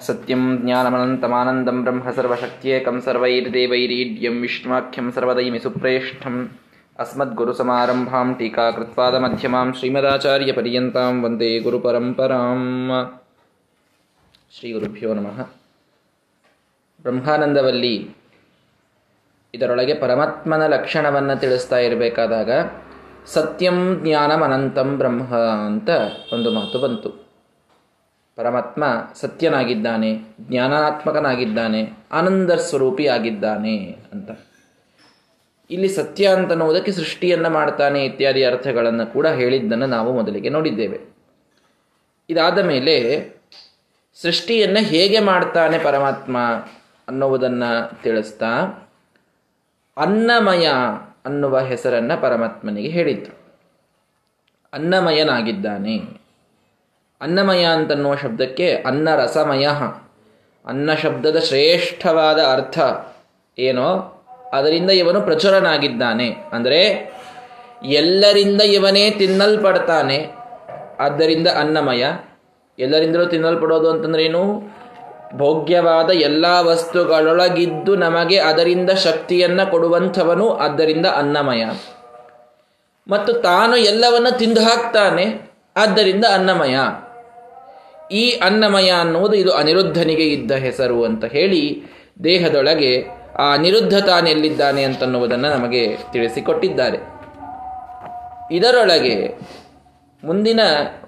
ಸತ್ಯಂ ಜ್ಞಾನಮನಂತಮಾನಂದಂ ಬ್ರಹ್ಮ ಸರ್ವಶಕ್ತ್ಯೇಕಂ ಸರ್ವೈರ್ದೇವೈರೀಢ್ಯಂ ವಿಷ್ಣುವಾಖ್ಯಂ ಸರ್ವದೈಮಿ ಸುಪ್ರೇಷ್ಠಂ ಮಧ್ಯಮಾಂ ಶ್ರೀಮದಾಚಾರ್ಯ ಪರ್ಯಂತಾಂ ವಂದೇ ಗುರು ಗುರುಪರಂಪರಾಂ ಶ್ರೀ ಗುರುಭ್ಯೋ ನಮಃ ಬ್ರಹ್ಮಾನಂದವಲ್ಲಿ ಇದರೊಳಗೆ ಪರಮಾತ್ಮನ ಲಕ್ಷಣವನ್ನು ತಿಳಿಸ್ತಾ ಇರಬೇಕಾದಾಗ, ಸತ್ಯಂ ಜ್ಞಾನಮನಂತಂ ಬ್ರಹ್ಮ ಅಂತ ಒಂದು ಮಾತು ಬಂತು. ಪರಮಾತ್ಮ ಸತ್ಯನಾಗಿದ್ದಾನೆ, ಜ್ಞಾನಾತ್ಮಕನಾಗಿದ್ದಾನೆ, ಆನಂದ ಸ್ವರೂಪಿಯಾಗಿದ್ದಾನೆ ಅಂತ. ಇಲ್ಲಿ ಸತ್ಯ ಅಂತನ್ನುವುದಕ್ಕೆ ಸೃಷ್ಟಿಯನ್ನು ಮಾಡ್ತಾನೆ ಇತ್ಯಾದಿ ಅರ್ಥಗಳನ್ನು ಕೂಡ ಹೇಳಿದ್ದನ್ನು ನಾವು ಮೊದಲಿಗೆ ನೋಡಿದ್ದೇವೆ. ಇದಾದ ಮೇಲೆ ಸೃಷ್ಟಿಯನ್ನು ಹೇಗೆ ಮಾಡ್ತಾನೆ ಪರಮಾತ್ಮ ಅನ್ನುವುದನ್ನು ತಿಳಿಸ್ತಾ ಅನ್ನಮಯ ಅನ್ನುವ ಹೆಸರನ್ನು ಪರಮಾತ್ಮನಿಗೆ ಹೇಳಿದ್ರು. ಅನ್ನಮಯನಾಗಿದ್ದಾನೆ. ಅನ್ನಮಯ ಅಂತನ್ನುವ ಶಬ್ದಕ್ಕೆ ಅನ್ನ ರಸಮಯ ಅನ್ನ ಶಬ್ದದ ಶ್ರೇಷ್ಠವಾದ ಅರ್ಥ ಏನೋ? ಅದರಿಂದ ಇವನು ಪ್ರಚುರನಾಗಿದ್ದಾನೆ. ಅಂದರೆ ಎಲ್ಲರಿಂದ ಇವನೇ ತಿನ್ನಲ್ಪಡ್ತಾನೆ. ಆದ್ದರಿಂದ ಅನ್ನಮಯ. ಎಲ್ಲರಿಂದಲೂ ತಿನ್ನಲ್ಪಡೋದು ಅಂತಂದ್ರೆ ಏನು ಭೋಗ್ಯವಾದ ಎಲ್ಲ ವಸ್ತುಗಳೊಳಗಿದ್ದು ನಮಗೆ ಅದರಿಂದ ಶಕ್ತಿಯನ್ನು ಕೊಡುವಂಥವನು ಆದ್ದರಿಂದ ಅನ್ನಮಯ. ಮತ್ತು ತಾನು ಎಲ್ಲವನ್ನ ತಿಂದು ಹಾಕ್ತಾನೆ, ಆದ್ದರಿಂದ ಅನ್ನಮಯ. ಈ ಅನ್ನಮಯ ಅನ್ನುವುದು ಇದು ಅನಿರುದ್ಧನಿಗೆ ಇದ್ದ ಹೆಸರು ಅಂತ ಹೇಳಿ ದೇಹದೊಳಗೆ ಆ ಅನಿರುದ್ಧ ತಾನೆಲ್ಲಿದ್ದಾನೆ ಅಂತನ್ನುವುದನ್ನು ನಮಗೆ ತಿಳಿಸಿಕೊಟ್ಟಿದ್ದಾರೆ. ಇದರೊಳಗೆ ಮುಂದಿನ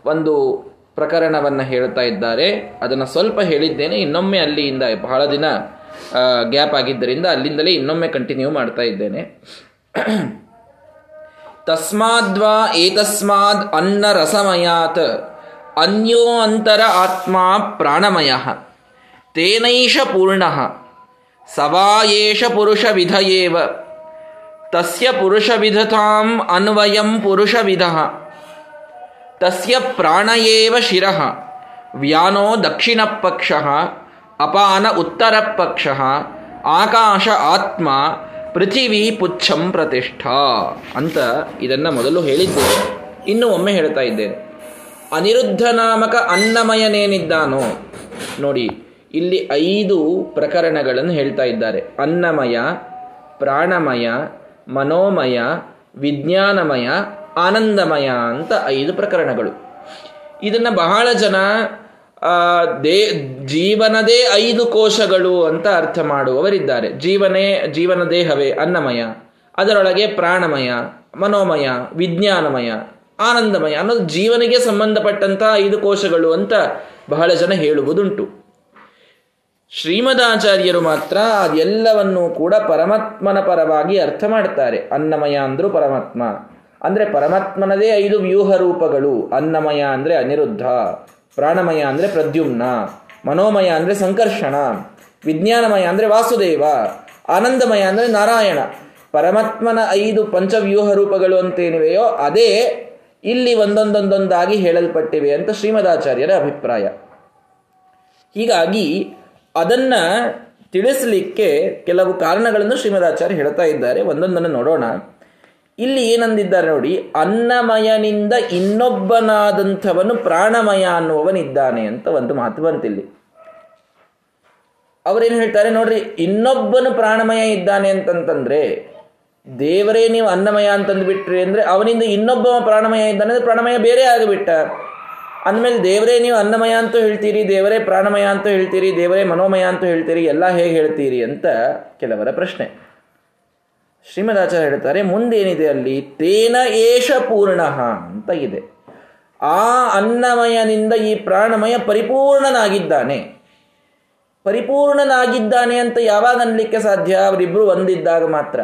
ಒಂದು ಪ್ರಕರಣವನ್ನು ಹೇಳ್ತಾ ಇದ್ದಾರೆ. ಅದನ್ನು ಸ್ವಲ್ಪ ಹೇಳಿದ್ದೇನೆ. ಇನ್ನೊಮ್ಮೆ ಅಲ್ಲಿಯಿಂದ ಬಹಳ ದಿನ ಗ್ಯಾಪ್ ಆಗಿದ್ದರಿಂದ ಅಲ್ಲಿಂದಲೇ ಇನ್ನೊಮ್ಮೆ ಕಂಟಿನ್ಯೂ ಮಾಡ್ತಾ ಇದ್ದೇನೆ. ತಸ್ಮಾದ್ವಾ ಏತಸ್ಮಾದ್ ಅನ್ನ ರಸಮಯಾತ್ ಅನ್ಯೋ ಅಂತರ ಆತ್ಮ ಪ್ರಾಣಮಯ. ತೇನೈಷ ಪೂರ್ಣ. ಸವಾಯೇಷ ಪುರುಷ ವಿಧಯೇವ. ತಸ್ಯ ಪುರುಷ ವಿಧತಾಂ ಅನ್ವಯಂ ಪುರುಷ ವಿಧಃ. ತಸ್ಯ ಪ್ರಾಣಯೇವ ಶಿರಃ. ವ್ಯಾನೋ ದಕ್ಷಿಣ ಪಕ್ಷ. ಅಪಾನ ಉತ್ತರ ಪಕ್ಷ. ಆಕಾಶ ಆತ್ಮ. ಪೃಥಿವಿ ಪುಚ್ಛಂ ಪ್ರತಿಷ್ಠಾ. ಅಂತ ಇದನ್ನು ಮೊದಲು ಹೇಳಿದ್ದೆ ಇನ್ನು ಒಮ್ಮೆ ಹೇಳ್ತಾ ಇದ್ದೇನೆ. ಅನಿರುದ್ಧ ನಾಮಕ ಅನ್ನಮಯನೇನಿದ್ದಾನೋ. ನೋಡಿ, ಇಲ್ಲಿ ಐದು ಪ್ರಕರಣಗಳನ್ನು ಹೇಳ್ತಾ ಇದ್ದಾರೆ. ಅನ್ನಮಯ, ಪ್ರಾಣಮಯ, ಮನೋಮಯ, ವಿಜ್ಞಾನಮಯ, ಆನಂದಮಯ ಅಂತ ಐದು ಪ್ರಕರಣಗಳು. ಇದನ್ನು ಬಹಳ ಜನ ದೇ, ಜೀವನದೇ ಐದು ಕೋಶಗಳು ಅಂತ ಅರ್ಥ ಮಾಡುವವರಿದ್ದಾರೆ. ಜೀವನೇ ಜೀವನ ದೇಹವೇ ಅನ್ನಮಯ. ಅದರೊಳಗೆ ಪ್ರಾಣಮಯ, ಮನೋಮಯ, ವಿಜ್ಞಾನಮಯ. ಆನಂದಮಯ, ಅನ್ನೋದು ಜೀವನಿಗೆ ಸಂಬಂಧಪಟ್ಟಂತಹ ಐದು ಕೋಶಗಳು ಅಂತ ಬಹಳ ಜನ ಹೇಳುವುದುಂಟು. ಶ್ರೀಮದಾಚಾರ್ಯರು ಮಾತ್ರ ಅದೆಲ್ಲವನ್ನೂ ಕೂಡ ಪರಮಾತ್ಮನ ಪರವಾಗಿ ಅರ್ಥ ಮಾಡ್ತಾರೆ. ಅನ್ನಮಯ ಅಂದ್ರು ಪರಮಾತ್ಮ. ಅಂದರೆ ಪರಮಾತ್ಮನದೇ ಐದು ವ್ಯೂಹ ರೂಪಗಳು. ಅನ್ನಮಯ ಅಂದರೆ ಅನಿರುದ್ಧ, ಪ್ರಾಣಮಯ ಅಂದರೆ ಪ್ರದ್ಯುಮ್ನ, ಮನೋಮಯ ಅಂದರೆ ಸಂಕರ್ಷಣ, ವಿಜ್ಞಾನಮಯ ಅಂದರೆ ವಾಸುದೇವ, ಆನಂದಮಯ ಅಂದರೆ ನಾರಾಯಣ. ಪರಮಾತ್ಮನ ಐದು ಪಂಚವ್ಯೂಹ ರೂಪಗಳು ಅಂತೇನಿವೆಯೋ ಅದೇ ಇಲ್ಲಿ ಒಂದೊಂದೊಂದೊಂದಾಗಿ ಹೇಳಲ್ಪಟ್ಟಿವೆ ಅಂತ ಶ್ರೀಮದಾಚಾರ್ಯರ ಅಭಿಪ್ರಾಯ. ಹೀಗಾಗಿ ಅದನ್ನ ತಿಳಿಸಲಿಕ್ಕೆ ಕೆಲವು ಕಾರಣಗಳನ್ನು ಶ್ರೀಮದಾಚಾರ್ಯ ಹೇಳ್ತಾ ಇದ್ದಾರೆ. ಒಂದೊಂದನ್ನು ನೋಡೋಣ. ಇಲ್ಲಿ ಏನಂದಿದ್ದಾರೆ ನೋಡಿ, ಅನ್ನಮಯನಿಂದ ಇನ್ನೊಬ್ಬನಾದಂಥವನು ಪ್ರಾಣಮಯ ಅನ್ನುವವನಿದ್ದಾನೆ ಅಂತ ಒಂದು ಮಾತು ಬಂತಿಲ್ಲಿ ಅವರೇನು ಹೇಳ್ತಾರೆ ನೋಡ್ರಿ, ಇನ್ನೊಬ್ಬನು ಪ್ರಾಣಮಯ ಇದ್ದಾನೆ ಅಂತಂತಂದ್ರೆ ದೇವರೇ, ನೀವು ಅನ್ನಮಯ ಅಂತಂದು ಬಿಟ್ರಿ ಅಂದ್ರೆ ಅವನಿಂದ ಇನ್ನೊಬ್ಬ ಪ್ರಾಣಮಯ ಇದ್ದಾನೆ ಅಂದ್ರೆ ಪ್ರಾಣಮಯ ಬೇರೆ ಆಗಿಬಿಟ್ಟ. ಅಂದಮೇಲೆ ದೇವರೇ, ನೀವು ಅನ್ನಮಯ ಅಂತ ಹೇಳ್ತೀರಿ, ದೇವರೇ ಪ್ರಾಣಮಯ ಅಂತ ಹೇಳ್ತೀರಿ, ದೇವರೇ ಮನೋಮಯ ಅಂತ ಹೇಳ್ತೀರಿ, ಎಲ್ಲ ಹೇಗೆ ಹೇಳ್ತೀರಿ ಅಂತ ಕೆಲವರ ಪ್ರಶ್ನೆ. ಶ್ರೀಮದಾಚಾರ್ಯ ಹೇಳ್ತಾರೆ, ಮುಂದೇನಿದೆ ಅಲ್ಲಿ? ತೇನ ಏಷ ಪೂರ್ಣ ಅಂತ ಇದೆ. ಆ ಅನ್ನಮಯನಿಂದ ಈ ಪ್ರಾಣಮಯ ಪರಿಪೂರ್ಣನಾಗಿದ್ದಾನೆ. ಪರಿಪೂರ್ಣನಾಗಿದ್ದಾನೆ ಅಂತ ಯಾವಾಗ ಅನ್ಲಿಕ್ಕೆ ಸಾಧ್ಯ? ಅವರಿಬ್ಬರು ಒಂದಿದ್ದಾಗ ಮಾತ್ರ.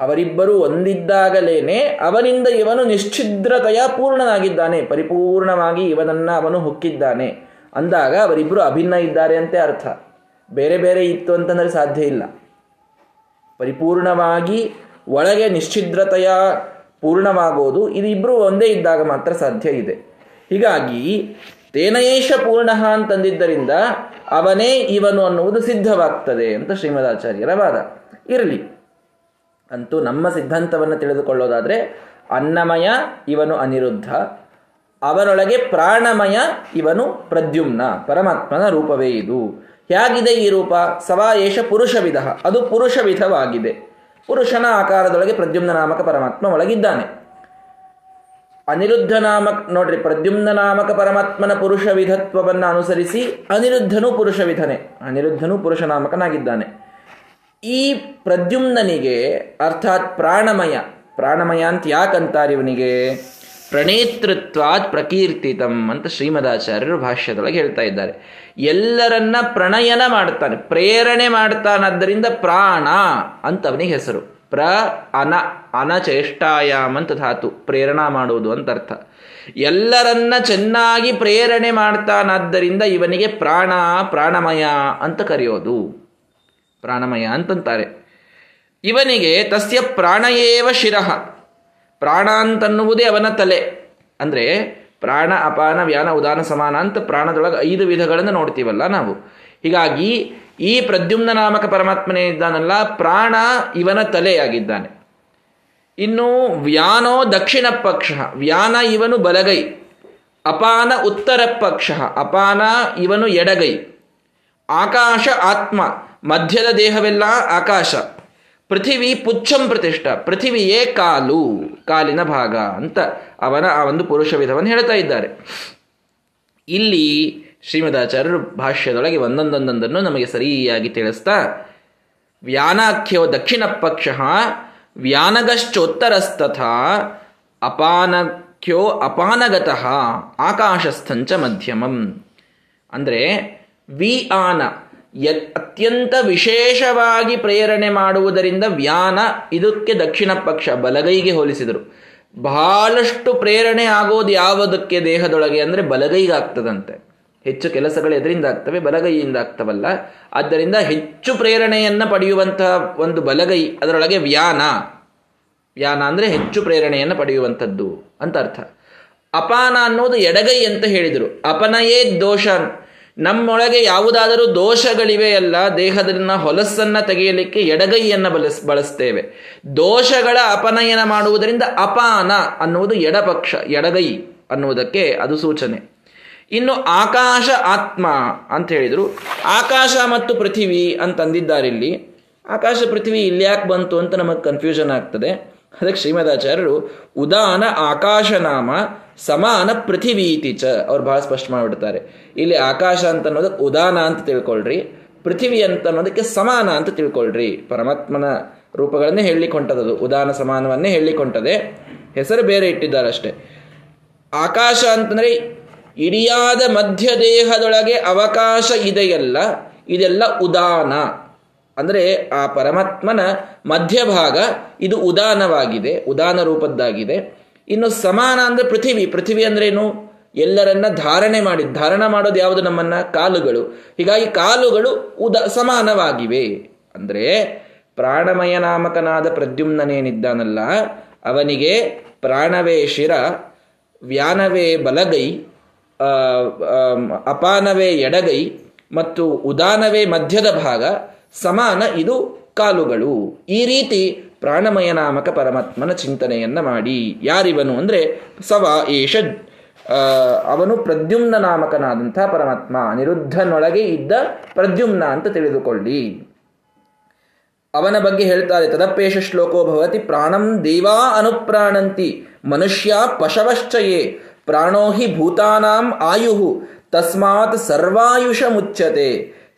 ಅವರಿಬ್ಬರು ಒಂದಿದ್ದಾಗಲೇನೆ ಅವನಿಂದ ಇವನು ನಿಶ್ಚಿದ್ರತೆಯ ಪೂರ್ಣನಾಗಿದ್ದಾನೆ, ಪರಿಪೂರ್ಣವಾಗಿ ಇವನನ್ನ ಅವನು ಹುಕ್ಕಿದ್ದಾನೆ. ಅಂದಾಗ ಅವರಿಬ್ಬರು ಅಭಿನ್ನ ಇದ್ದಾರೆ ಅಂತೆ ಅರ್ಥ. ಬೇರೆ ಬೇರೆ ಇತ್ತು ಅಂತಂದರೆ ಸಾಧ್ಯ ಇಲ್ಲ. ಪರಿಪೂರ್ಣವಾಗಿ ಒಳಗೆ ನಿಶ್ಚಿದ್ರತೆಯ ಪೂರ್ಣವಾಗೋದು ಇದಿಬ್ಬರು ಒಂದೇ ಇದ್ದಾಗ ಮಾತ್ರ ಸಾಧ್ಯ ಇದೆ. ಹೀಗಾಗಿ ತೇನಯೇಷ ಪೂರ್ಣ ಅಂತಂದಿದ್ದರಿಂದ ಅವನೇ ಇವನು ಅನ್ನುವುದು ಸಿದ್ಧವಾಗ್ತದೆ ಅಂತ ಶ್ರೀಮದಾಚಾರ್ಯರ ವಾದ. ಇರಲಿ. ಅಂತೂ ನಮ್ಮ ಸಿದ್ಧಾಂತವನ್ನು ತಿಳಿದುಕೊಳ್ಳೋದಾದರೆ ಅನ್ನಮಯ ಇವನು ಅನಿರುದ್ಧ. ಅವನೊಳಗೆ ಪ್ರಾಣಮಯ ಇವನು ಪ್ರದ್ಯುಮ್ನ, ಪರಮಾತ್ಮನ ರೂಪವೇ ಇದು. ಹೇಗಿದೆ ಈ ರೂಪ? ಸವಾಯೇಷ ಪುರುಷ ವಿಧ ಅದು ಪುರುಷ ವಿಧವಾಗಿದೆ ಪುರುಷನ ಆಕಾರದೊಳಗೆ ಪ್ರದ್ಯುಮ್ನ ನಾಮಕ ಪರಮಾತ್ಮ ಒಳಗಿದ್ದಾನೆ. ಅನಿರುದ್ಧ ನಾಮಕ, ನೋಡ್ರಿ, ಪ್ರದ್ಯುಮ್ನ ನಾಮಕ ಪರಮಾತ್ಮನ ಪುರುಷ ವಿಧತ್ವವನ್ನು ಅನುಸರಿಸಿ ಅನಿರುದ್ಧನೂ ಪುರುಷ ವಿಧನೆ ಅನಿರುದ್ಧನೂ ಪುರುಷ ನಾಮಕನಾಗಿದ್ದಾನೆ. ಈ ಪ್ರದ್ಯುಮ್ನನಿಗೆ, ಅರ್ಥಾತ್ ಪ್ರಾಣಮಯ ಪ್ರಾಣಮಯ ಅಂತ ಯಾಕಂತಾರೆ ಇವನಿಗೆ? ಪ್ರಣೇತೃತ್ವಾತ್ ಪ್ರಕೀರ್ತಿತಂ ಅಂತ ಶ್ರೀಮದಾಚಾರ್ಯರು ಭಾಷ್ಯದೊಳಗೆ ಹೇಳ್ತಾ ಇದ್ದಾರೆ. ಎಲ್ಲರನ್ನ ಪ್ರಣಯನ ಮಾಡ್ತಾನೆ, ಪ್ರೇರಣೆ ಮಾಡ್ತಾನದ್ರಿಂದ ಪ್ರಾಣ ಅಂತ ಅವನಿಗೆ ಹೆಸರು. ಪ್ರ ಅನ, ಅನಚೇಷ್ಟಾಯಾಮ್ ಅಂತ ಧಾತು, ಪ್ರೇರಣಾ ಮಾಡುವುದು ಅಂತ ಅರ್ಥ. ಎಲ್ಲರನ್ನ ಚೆನ್ನಾಗಿ ಪ್ರೇರಣೆ ಮಾಡ್ತಾನಾದ್ದರಿಂದ ಇವನಿಗೆ ಪ್ರಾಣ, ಪ್ರಾಣಮಯ ಅಂತ ಕರೆಯೋದು. ಪ್ರಾಣಮಯ ಅಂತಂತಾರೆ. ಇವನಿಗೆ ತಸ್ಯ ಪ್ರಾಣಯೇವ ಶಿರಃ. ಪ್ರಾಣ ಅಂತನ್ನುವುದೇ ಅವನ ತಲೆ. ಅಂದರೆ ಪ್ರಾಣ, ಅಪಾನ, ವ್ಯಾನ, ಉದಾನ, ಸಮಾನ ಅಂತ ಪ್ರಾಣದೊಳಗೆ ಐದು ವಿಧಗಳನ್ನು ನೋಡ್ತೀವಲ್ಲ ನಾವು. ಹೀಗಾಗಿ ಈ ಪ್ರದ್ಯುಮ್ನ ನಾಮಕ ಪರಮಾತ್ಮನೇ ಇದ್ದಾನಲ್ಲ, ಪ್ರಾಣ ಇವನ ತಲೆಯಾಗಿದ್ದಾನೆ. ಇನ್ನು ವ್ಯಾನೋ ದಕ್ಷಿಣ ಪಕ್ಷ ವ್ಯಾನ ಇವನು ಬಲಗೈ. ಅಪಾನ ಉತ್ತರ ಪಕ್ಷ ಅಪಾನ ಇವನು ಎಡಗೈ. ಆಕಾಶ, ಆತ್ಮ, ಮಧ್ಯದ ದೇಹವೆಲ್ಲ ಆಕಾಶ. ಪೃಥಿವಿ ಪುಚ್ಛಂ ಪ್ರತಿಷ್ಠ, ಪೃಥಿವಿಯೇ ಕಾಲು, ಕಾಲಿನ ಭಾಗ ಅಂತ ಅವನ ಆ ಒಂದು ಪುರುಷ ವಿಧವನ್ನು ಹೇಳ್ತಾ ಇದ್ದಾರೆ. ಇಲ್ಲಿ ಶ್ರೀಮದಾಚಾರ್ಯರು ಭಾಷ್ಯದೊಳಗೆ ಒಂದೊಂದೊಂದೊಂದನ್ನು ನಮಗೆ ಸರಿಯಾಗಿ ತಿಳಿಸ್ತಾ, ವ್ಯಾನಾಖ್ಯೋ ದಕ್ಷಿಣ ಪಕ್ಷ ವ್ಯಾನಗಶ್ಚೋತ್ತರಸ್ತಥ, ಅಪಾನಖ್ಯೋ ಅಪಾನಗತಃ, ಆಕಾಶಸ್ಥಂಚ ಮಧ್ಯಮಂ. ಅಂದರೆ ವಿ ಆನ ಅತ್ಯಂತ ವಿಶೇಷವಾಗಿ ಪ್ರೇರಣೆ ಮಾಡುವುದರಿಂದ ವ್ಯಾನ ಇದಕ್ಕೆ ದಕ್ಷಿಣ ಪಕ್ಷ ಬಲಗೈಗೆ ಹೋಲಿಸಿದರು. ಬಹಳಷ್ಟು ಪ್ರೇರಣೆ ಆಗೋದು ಯಾವುದಕ್ಕೆ ದೇಹದೊಳಗೆ ಅಂದರೆ ಬಲಗೈಗಾಗ್ತದಂತೆ. ಹೆಚ್ಚು ಕೆಲಸಗಳು ಎದರಿಂದ ಆಗ್ತವೆ, ಬಲಗೈಯಿಂದ ಆಗ್ತವಲ್ಲ. ಆದ್ದರಿಂದ ಹೆಚ್ಚು ಪ್ರೇರಣೆಯನ್ನು ಪಡೆಯುವಂತಹ ಒಂದು ಬಲಗೈ ಅದರೊಳಗೆ ವ್ಯಾನ. ವ್ಯಾನ ಅಂದರೆ ಹೆಚ್ಚು ಪ್ರೇರಣೆಯನ್ನು ಪಡೆಯುವಂಥದ್ದು ಅಂತ ಅರ್ಥ. ಅಪಾನ ಅನ್ನೋದು ಎಡಗೈ ಅಂತ ಹೇಳಿದರು. ಅಪನಯೇ ದೋಷ ನಮ್ಮೊಳಗೆ ಯಾವುದಾದರೂ ದೋಷಗಳಿವೆ ಅಲ್ಲ ದೇಹದನ್ನ ಹೊಲಸನ್ನ ತೆಗೆಯಲಿಕ್ಕೆ ಎಡಗೈಯನ್ನು ಬಳಸ್, ಬಳಸ್ತೇವೆ. ದೋಷಗಳ ಅಪನಯನ ಮಾಡುವುದರಿಂದ ಅಪಾನ ಅನ್ನುವುದು ಎಡಪಕ್ಷ, ಎಡಗೈ ಅನ್ನುವುದಕ್ಕೆ ಅದು ಸೂಚನೆ. ಇನ್ನು ಆಕಾಶ ಆತ್ಮ ಅಂತ ಹೇಳಿದರು. ಆಕಾಶ ಮತ್ತು ಪೃಥಿವಿ ಅಂತಂದಿದ್ದಾರೆ ಇಲ್ಲಿ ಆಕಾಶ, ಪೃಥ್ವಿ ಇಲ್ಲಿ ಯಾಕೆ ಬಂತು ಅಂತ ನಮಗೆ ಕನ್ಫ್ಯೂಷನ್ ಆಗ್ತದೆ. ಅದಕ್ಕೆ ಶ್ರೀಮದಾಚಾರ್ಯರು, ಉದಾನ ಆಕಾಶನಾಮ ಸಮಾನ ಪೃಥಿವೀತಿ ಚ ಅವ್ರು ಬಹಳ ಸ್ಪಷ್ಟ ಮಾಡಿಬಿಡ್ತಾರೆ. ಇಲ್ಲಿ ಆಕಾಶ ಅಂತ ಅನ್ನೋದಕ್ಕೆ ಉದಾನ ಅಂತ ತಿಳ್ಕೊಳ್ರಿ, ಪೃಥಿವಿ ಅಂತ ಅನ್ನೋದಕ್ಕೆ ಸಮಾನ ಅಂತ ತಿಳ್ಕೊಳ್ರಿ. ಪರಮಾತ್ಮನ ರೂಪಗಳನ್ನೇ ಹೇಳಿಕೊಂಟದದು ಉದಾನ ಸಮಾನವನ್ನೇ ಹೇಳಿಕೊಂಟದೆ ಹೆಸರು ಬೇರೆ ಇಟ್ಟಿದ್ದಾರೆ ಅಷ್ಟೇ. ಆಕಾಶ ಅಂತಂದ್ರೆ ಇಡಿಯಾದ ಮಧ್ಯ ದೇಹದೊಳಗೆ ಅವಕಾಶ ಇದೆಯಲ್ಲ, ಇದೆಲ್ಲ ಉದಾನ. ಅಂದರೆ ಆ ಪರಮಾತ್ಮನ ಮಧ್ಯಭಾಗ ಇದು ಉದಾನವಾಗಿದೆ, ಉದಾನ ರೂಪದ್ದಾಗಿದೆ. ಇನ್ನು ಸಮಾನ ಅಂದರೆ ಪೃಥಿವಿ. ಪೃಥಿವಿ ಏನು? ಎಲ್ಲರನ್ನ ಧಾರಣೆ ಮಾಡಿ, ಧಾರಣ ಮಾಡೋದು ಯಾವುದು ನಮ್ಮನ್ನ? ಕಾಲುಗಳು. ಹೀಗಾಗಿ ಕಾಲುಗಳು ಉದ, ಸಮಾನವಾಗಿವೆ. ಅಂದರೆ ಪ್ರಾಣಮಯ ನಾಮಕನಾದ ಪ್ರದ್ಯುಮ್ನೇನಿದ್ದಾನಲ್ಲ ಅವನಿಗೆ ಪ್ರಾಣವೇ ಶಿರ ವ್ಯಾನವೇ ಬಲಗೈ ಅಪಾನವೇ ಎಡಗೈ ಮತ್ತು ಉದಾನವೇ ಮಧ್ಯದ ಭಾಗ ಸಮಾನ ಇದು ಕಾಲುಗಳು. ಈ ರೀತಿ ಪ್ರಾಣಮಯ ನಾಮಕ ಪರಮಾತ್ಮನ ಚಿಂತನೆಯನ್ನ ಮಾಡಿ. ಯಾರಿವನು ಅಂದರೆ ಸವ ಏಷ ಅವನು ಪ್ರದ್ಯುಮ್ನ ನಾಮಕನಾದಂಥ ಪರಮಾತ್ಮ. ಅನಿರುದ್ಧನೊಳಗೆ ಇದ್ದ ಪ್ರದ್ಯುಮ್ನ ಅಂತ ತಿಳಿದುಕೊಳ್ಳಿ. ಅವನ ಬಗ್ಗೆ ಹೇಳ್ತಾರೆ ತದಪ್ಪೇಶ ಶ್ಲೋಕೋ ಭವತಿ ಪ್ರಾಣಂ ದೇವಾ ಅನುಪ್ರಾಣಂತಿ ಮನುಷ್ಯ ಪಶವಶ್ಚಯೇ ಪ್ರಾಣೋ ಹಿ ಭೂತಾನಾಂ ಆಯು ತಸ್ಮಾತ್ ಸರ್ವಾಯುಷ ಮುಚ್ಚತೆ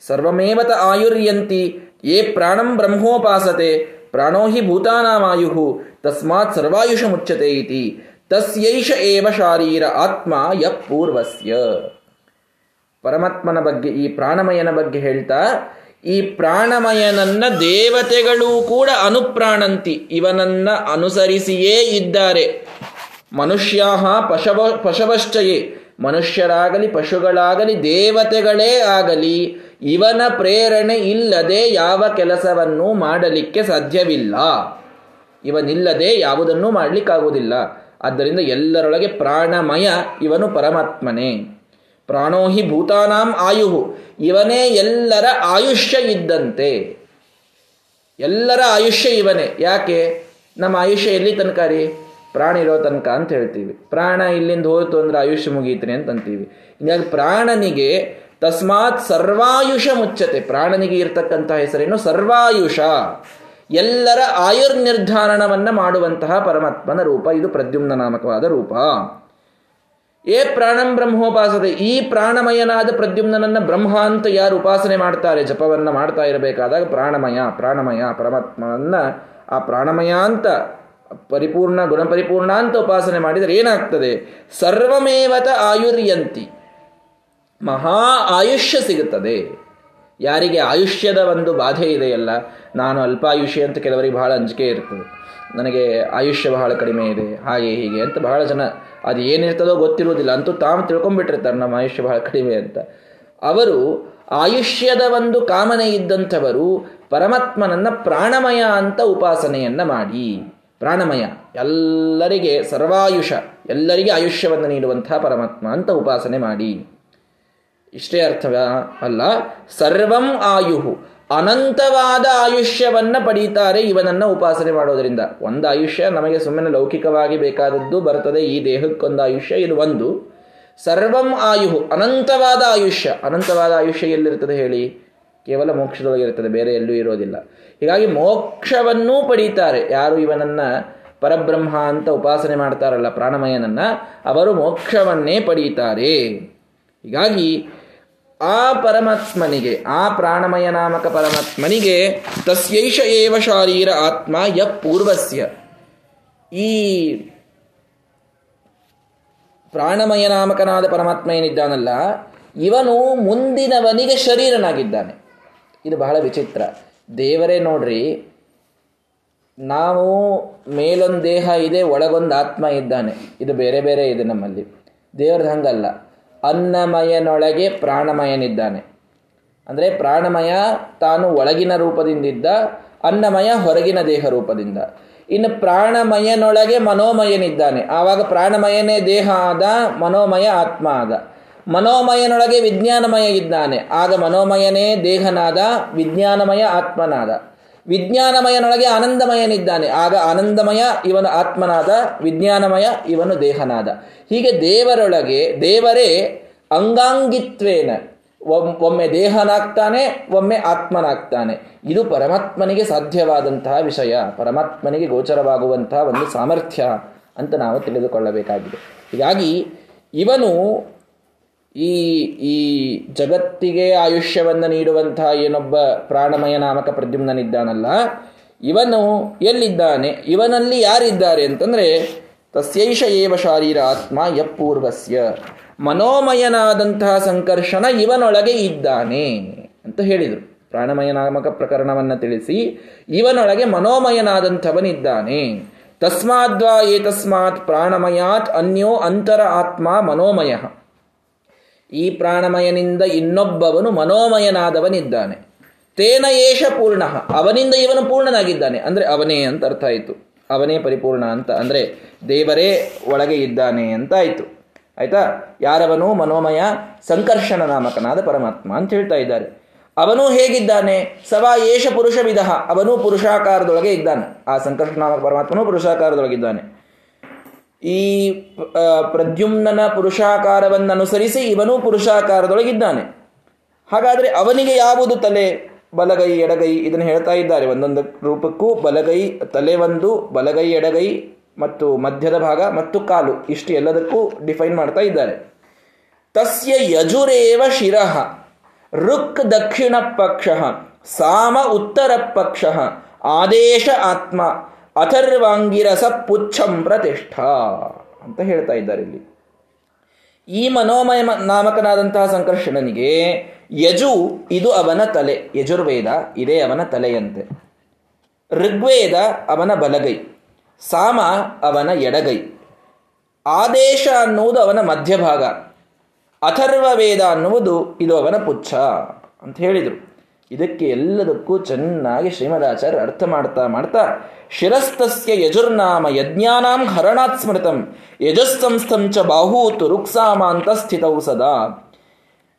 ಸರ್ವಮೇವತ ಆಯುರ್ಯಂತಿ, ಯೇ ಪ್ರಾಣಂ ಬ್ರಹ್ಮೋಪಾಸತೆ, ಪ್ರಾಣೋ ಹಿ ಭೂತಾನಾಮಾಯು ತಸ್ಮಾತ್ ಸರ್ವಾಯುಷ ಮುಚ್ಚತೆ ಇತಿ, ತಸ್ಯೈಷ ಏವ ಶಾರೀರ ಆತ್ಮ ಯ ಪೂರ್ವಸ್ಯ. ಪರಮಾತ್ಮನ ಬಗ್ಗೆ, ಈ ಪ್ರಾಣಮಯನ ಬಗ್ಗೆ ಹೇಳ್ತಾ, ಈ ಪ್ರಾಣಮಯನನ್ನ ದೇವತೆಗಳು ಕೂಡ ಅನುಪ್ರಾಣಂತಿ, ಇವನನ್ನ ಅನುಸರಿಸಿಯೇ ಇದ್ದಾರೆ. ಮನುಷ್ಯ ಪಶವ, ಪಶವಶ್ಚಯೇ, ಮನುಷ್ಯರಾಗಲಿ ಪಶುಗಳಾಗಲಿ ದೇವತೆಗಳೇ ಆಗಲಿ ಇವನ ಪ್ರೇರಣೆ ಇಲ್ಲದೆ ಯಾವ ಕೆಲಸವನ್ನು ಮಾಡಲಿಕ್ಕೆ ಸಾಧ್ಯವಿಲ್ಲ. ಇವನಿಲ್ಲದೆ ಯಾವುದನ್ನೂ ಮಾಡಲಿಕ್ಕಾಗುವುದಿಲ್ಲ. ಆದ್ದರಿಂದ ಎಲ್ಲರೊಳಗೆ ಪ್ರಾಣಮಯ ಇವನು ಪರಮಾತ್ಮನೇ. ಪ್ರಾಣೋಹಿ ಭೂತಾನಾಂ ಆಯುಹು. ಇವನೇ ಎಲ್ಲರ ಆಯುಷ್ಯ ಇದ್ದಂತೆ. ಎಲ್ಲರ ಆಯುಷ್ಯ ಇವನೇ. ಯಾಕೆ? ನಮ್ಮ ಆಯುಷ್ಯ ಎಲ್ಲಿ ತನಕ ರೀ? ಪ್ರಾಣ ಇರೋ ತನಕ ಅಂತ ಹೇಳ್ತೀವಿ. ಪ್ರಾಣ ಇಲ್ಲಿಂದ ಹೋಯ್ತು ಅಂದ್ರೆ ಆಯುಷ್ಯ ಮುಗೀತನೆ ಅಂತಂತೀವಿ ಹೀಗಾಗಿ ಪ್ರಾಣನಿಗೆ ತಸ್ಮಾತ್ ಸರ್ವಾಯುಷ ಮುಚ್ಚತೆ. ಪ್ರಾಣನಿಗೆ ಇರತಕ್ಕಂತಹ ಹೆಸರೇನು? ಸರ್ವಾಯುಷ. ಎಲ್ಲರ ಆಯುರ್ನಿರ್ಧಾರಣವನ್ನ ಮಾಡುವಂತಹ ಪರಮಾತ್ಮನ ರೂಪ. ಇದು ಪ್ರದ್ಯುಮ್ನ ನಾಮಕವಾದ ರೂಪ. ಏ ಪ್ರಾಣಂ ಬ್ರಹ್ಮೋಪಾಸದೆ. ಈ ಪ್ರಾಣಮಯನಾದ ಪ್ರದ್ಯುಮ್ನನ್ನ ಬ್ರಹ್ಮ ಅಂತ ಯಾರು ಉಪಾಸನೆ ಮಾಡ್ತಾರೆ? ಜಪವನ್ನ ಮಾಡ್ತಾ ಇರಬೇಕಾದಾಗ ಪ್ರಾಣಮಯ ಪ್ರಾಣಮಯ, ಪರಮಾತ್ಮನನ್ನ ಆ ಪ್ರಾಣಮಯ ಅಂತ, ಪರಿಪೂರ್ಣ, ಗುಣಪರಿಪೂರ್ಣ ಅಂತ ಉಪಾಸನೆ ಮಾಡಿದರೆ ಏನಾಗ್ತದೆ? ಸರ್ವಮೇವತ ಆಯುರ್ಯಂತಿ. ಮಹಾ ಆಯುಷ್ಯ ಸಿಗುತ್ತದೆ. ಯಾರಿಗೆ ಆಯುಷ್ಯದ ಒಂದು ಬಾಧೆ ಇದೆಯಲ್ಲ, ನಾನು ಅಲ್ಪಾಯುಷ್ಯ ಅಂತ ಕೆಲವರಿಗೆ ಬಹಳ ಅಂಜಿಕೆ ಇರ್ತದೆ. ನನಗೆ ಆಯುಷ್ಯ ಬಹಳ ಕಡಿಮೆ ಇದೆ, ಹಾಗೆ ಹೀಗೆ ಅಂತ ಬಹಳ ಜನ, ಅದು ಏನಿರ್ತದೋ ಗೊತ್ತಿರುವುದಿಲ್ಲ, ಅಂತೂ ತಾವು ತಿಳ್ಕೊಂಡ್ಬಿಟ್ಟಿರ್ತಾರೆ ನಮ್ಮ ಆಯುಷ್ಯ ಬಹಳ ಕಡಿಮೆ ಅಂತ. ಅವರು ಆಯುಷ್ಯದ ಒಂದು ಕಾಮನೆ ಇದ್ದಂಥವರು ಪರಮಾತ್ಮನನ್ನ ಪ್ರಾಣಮಯ ಅಂತ ಉಪಾಸನೆಯನ್ನ ಮಾಡಿ. ಪ್ರಾಣಮಯ, ಎಲ್ಲರಿಗೆ ಸರ್ವಾಯುಷ, ಎಲ್ಲರಿಗೆ ಆಯುಷ್ಯವನ್ನು ನೀಡುವಂತಹ ಪರಮಾತ್ಮ ಅಂತ ಉಪಾಸನೆ ಮಾಡಿ. ಇಷ್ಟೇ ಅರ್ಥವ? ಅಲ್ಲ, ಸರ್ವಂ ಆಯುಹು. ಅನಂತವಾದ ಆಯುಷ್ಯವನ್ನ ಪಡೀತಾರೆ ಇವನನ್ನ ಉಪಾಸನೆ ಮಾಡೋದರಿಂದ. ಒಂದು ಆಯುಷ್ಯ ನಮಗೆ ಸುಮ್ಮನೆ ಲೌಕಿಕವಾಗಿ ಬೇಕಾದದ್ದು ಬರ್ತದೆ, ಈ ದೇಹಕ್ಕೊಂದು ಆಯುಷ್ಯ ಇದು ಒಂದು. ಸರ್ವಂ ಆಯುಹು, ಅನಂತವಾದ ಆಯುಷ್ಯ. ಅನಂತವಾದ ಆಯುಷ್ಯ ಎಲ್ಲಿರ್ತದೆ ಹೇಳಿ? ಕೇವಲ ಮೋಕ್ಷದೊಳಗೆ ಇರ್ತದೆ ಬೇರೆ ಎಲ್ಲೂ ಇರೋದಿಲ್ಲ. ಹೀಗಾಗಿ ಮೋಕ್ಷವನ್ನೂ ಪಡೀತಾರೆ. ಯಾರು ಇವನನ್ನ ಪರಬ್ರಹ್ಮ ಅಂತ ಉಪಾಸನೆ ಮಾಡ್ತಾರಲ್ಲ ಪ್ರಾಣಮಯನನ್ನ, ಅವರು ಮೋಕ್ಷವನ್ನೇ ಪಡೀತಾರೆ. ಹೀಗಾಗಿ ಆ ಪರಮಾತ್ಮನಿಗೆ, ಆ ಪ್ರಾಣಮಯ ನಾಮಕ ಪರಮಾತ್ಮನಿಗೆ ತಸ್ಯೈಷ ಏವ ಶಾರೀರ ಆತ್ಮ ಯ ಪೂರ್ವಸ್ಯ. ಈ ಪ್ರಾಣಮಯ ನಾಮಕನಾದ ಪರಮಾತ್ಮ ಏನಿದ್ದಾನಲ್ಲ, ಇವನು ಮುಂದಿನವನಿಗೆ ಶರೀರನಾಗಿದ್ದಾನೆ. ಇದು ಬಹಳ ವಿಚಿತ್ರ. ದೇವರೇ ನೋಡ್ರಿ, ನಾವು ಮೇಲೊಂದು ದೇಹ ಇದೆ, ಒಳಗೊಂದು ಆತ್ಮ ಇದ್ದಾನೆ. ಇದು ಬೇರೆ ಬೇರೆ ಇದೆ ನಮ್ಮಲ್ಲಿ. ದೇವ್ರದ್ದು ಹಂಗಲ್ಲ. ಅನ್ನಮಯನೊಳಗೆ ಪ್ರಾಣಮಯನಿದ್ದಾನೆ. ಅಂದರೆ ಪ್ರಾಣಮಯ ತಾನು ಒಳಗಿನ ರೂಪದಿಂದಿದ್ದ, ಅನ್ನಮಯ ಹೊರಗಿನ ದೇಹ ರೂಪದಿಂದ. ಇನ್ನು ಪ್ರಾಣಮಯನೊಳಗೆ ಮನೋಮಯನಿದ್ದಾನೆ. ಆವಾಗ ಪ್ರಾಣಮಯನೇ ದೇಹ ಆದ, ಮನೋಮಯ ಆತ್ಮ ಆದ. ಮನೋಮಯನೊಳಗೆ ವಿಜ್ಞಾನಮಯ ಇದ್ದಾನೆ. ಆಗ ಮನೋಮಯನೇ ದೇಹನಾದ, ವಿಜ್ಞಾನಮಯ ಆತ್ಮನಾದ. ವಿಜ್ಞಾನಮಯನೊಳಗೆ ಆನಂದಮಯನಿದ್ದಾನೆ. ಆಗ ಆನಂದಮಯ ಇವನು ಆತ್ಮನಾದ, ವಿಜ್ಞಾನಮಯ ಇವನು ದೇಹನಾದ. ಹೀಗೆ ದೇವರೊಳಗೆ, ದೇವರೇ ಅಂಗಾಂಗಿತ್ವೇನ. ಒಮ್ಮೆ ದೇಹನಾಗ್ತಾನೆ, ಒಮ್ಮೆ ಆತ್ಮನಾಗ್ತಾನೆ. ಇದು ಪರಮಾತ್ಮನಿಗೆ ಸಾಧ್ಯವಾದಂತಹ ವಿಷಯ. ಪರಮಾತ್ಮನಿಗೆ ಗೋಚರವಾಗುವಂತಹ ಒಂದು ಸಾಮರ್ಥ್ಯ ಅಂತ ನಾವು ತಿಳಿದುಕೊಳ್ಳಬೇಕಾಗಿದೆ. ಹೀಗಾಗಿ ಇವನು ಈ ಈ ಜಗತ್ತಿಗೆ ಆಯುಷ್ಯವನ್ನು ನೀಡುವಂತಹ ಏನೊಬ್ಬ ಪ್ರಾಣಮಯ ನಾಮಕ ಪ್ರದ್ಯುಮ್ನನಿದ್ದಾನಲ್ಲ, ಇವನು ಎಲ್ಲಿದ್ದಾನೆ? ಇವನಲ್ಲಿ ಯಾರಿದ್ದಾರೆ ಅಂತಂದ್ರೆ, ತಸ್ಯೈಷ ಏವ ಶಾರೀರ ಆತ್ಮ ಯಪೂರ್ವಸ್ಯ. ಮನೋಮಯನಾದಂತಹ ಸಂಕರ್ಷಣ ಇವನೊಳಗೆ ಇದ್ದಾನೆ ಅಂತ ಹೇಳಿದರು. ಪ್ರಾಣಮಯ ನಾಮಕ ಪ್ರಕರಣವನ್ನು ತಿಳಿಸಿ, ಇವನೊಳಗೆ ಮನೋಮಯನಾದಂಥವನಿದ್ದಾನೆ. ತಸ್ಮಾದ್ವಾ ಏತಸ್ಮಾತ್ ಪ್ರಾಣಮಯಾತ್ ಅನ್ಯೋ ಅಂತರ ಆತ್ಮ ಮನೋಮಯ. ಈ ಪ್ರಾಣಮಯನಿಂದ ಇನ್ನೊಬ್ಬವನು ಮನೋಮಯನಾದವನಿದ್ದಾನೆ. ತೇನ ಏಷ ಪೂರ್ಣ. ಅವನಿಂದ ಇವನು ಪೂರ್ಣನಾಗಿದ್ದಾನೆ. ಅಂದರೆ ಅವನೇ ಅಂತ ಅರ್ಥ ಆಯಿತು. ಅವನೇ ಪರಿಪೂರ್ಣ ಅಂತ. ಅಂದರೆ ದೇವರೇ ಒಳಗೆ ಇದ್ದಾನೆ ಅಂತ ಆಯಿತು. ಆಯಿತಾ? ಯಾರವನು ಮನೋಮಯ ಸಂಕರ್ಷಣ ನಾಮಕನಾದ ಪರಮಾತ್ಮ ಅಂತ ಹೇಳ್ತಾ ಇದ್ದಾರೆ. ಅವನು ಹೇಗಿದ್ದಾನೆ? ಸವಾ ಏಷ ಪುರುಷ ವಿಧ. ಅವನು ಪುರುಷಾಕಾರದೊಳಗೆ ಇದ್ದಾನೆ. ಆ ಸಂಕರ್ಷಣ ನಾಮಕ ಪರಮಾತ್ಮನು ಪುರುಷಾಕಾರದೊಳಗಿದ್ದಾನೆ. ಈ ಪ್ರದ್ಯುಮ್ನನ ಪುರುಷಾಕಾರವನ್ನು ಅನುಸರಿಸಿ ಇವನು ಪುರುಷಾಕಾರದೊಳಗಿದ್ದಾನೆ. ಹಾಗಾದರೆ ಅವನಿಗೆ ಯಾವುದು ತಲೆ? ಬಲಗೈ, ಎಡಗೈ ಇದನ್ನು ಹೇಳ್ತಾ ಇದ್ದಾರೆ. ಒಂದೊಂದು ರೂಪಕ್ಕೂ ಬಲಗೈ, ತಲೆ ಒಂದು, ಬಲಗೈ, ಎಡಗೈ ಮತ್ತು ಮಧ್ಯದ ಭಾಗ ಮತ್ತು ಕಾಲು. ಇಷ್ಟು ಎಲ್ಲದಕ್ಕೂ ಡಿಫೈನ್ ಮಾಡ್ತಾ ಇದ್ದಾರೆ. ತಸ್ಯ ಯಜುರೇವ ಶಿರಃ ರುಕ್ ದಕ್ಷಿಣ ಪಕ್ಷ ಸಾಮ ಉತ್ತರ ಪಕ್ಷ ಆದೇಶ ಆತ್ಮ. ಅಥರ್ವಾಂಗಿರಸ ಪುಚ್ಛಂ ಪ್ರತಿಷ್ಠ ಅಂತ ಹೇಳ್ತಾ ಇದ್ದಾರೆ ಇಲ್ಲಿ. ಈ ಮನೋಮಯ ನಾಮಕನಾದಂತಹ ಸಂಕರ್ಷಣನಿಗೆ ಯಜು, ಇದು ಅವನ ತಲೆ, ಯಜುರ್ವೇದ ಇದೇ ಅವನ ತಲೆಯಂತೆ. ಋಗ್ವೇದ ಅವನ ಬಲಗೈ, ಸಾಮ ಅವನ ಎಡಗೈ. ಆದೇಶ ಅನ್ನುವುದು ಅವನ ಮಧ್ಯಭಾಗ ಅಥರ್ವ ವೇದ ಅನ್ನುವುದು ಇದು ಅವನ ಪುಚ್ಛ ಅಂತ ಹೇಳಿದರು. ಇದಕ್ಕೆ ಎಲ್ಲದಕ್ಕೂ ಚೆನ್ನಾಗಿ ಶ್ರೀಮದಾಚಾರ್ಯ ಅರ್ಥ ಮಾಡ್ತಾ ಮಾಡ್ತಾ, ಶಿರಸ್ತಸ್ಯ ಯಜುರ್ನಾಮ ಯಜ್ಞಾನಾಂ ಹರಣಾತ್ ಸ್ಮೃತಂ ಯಜಸ್ಸಂಸ್ಥಂ ಚ ಬಾಹೂತು ರುಕ್ಸಾಮಾಂತ ಸ್ಥಿತವು ಸದಾ.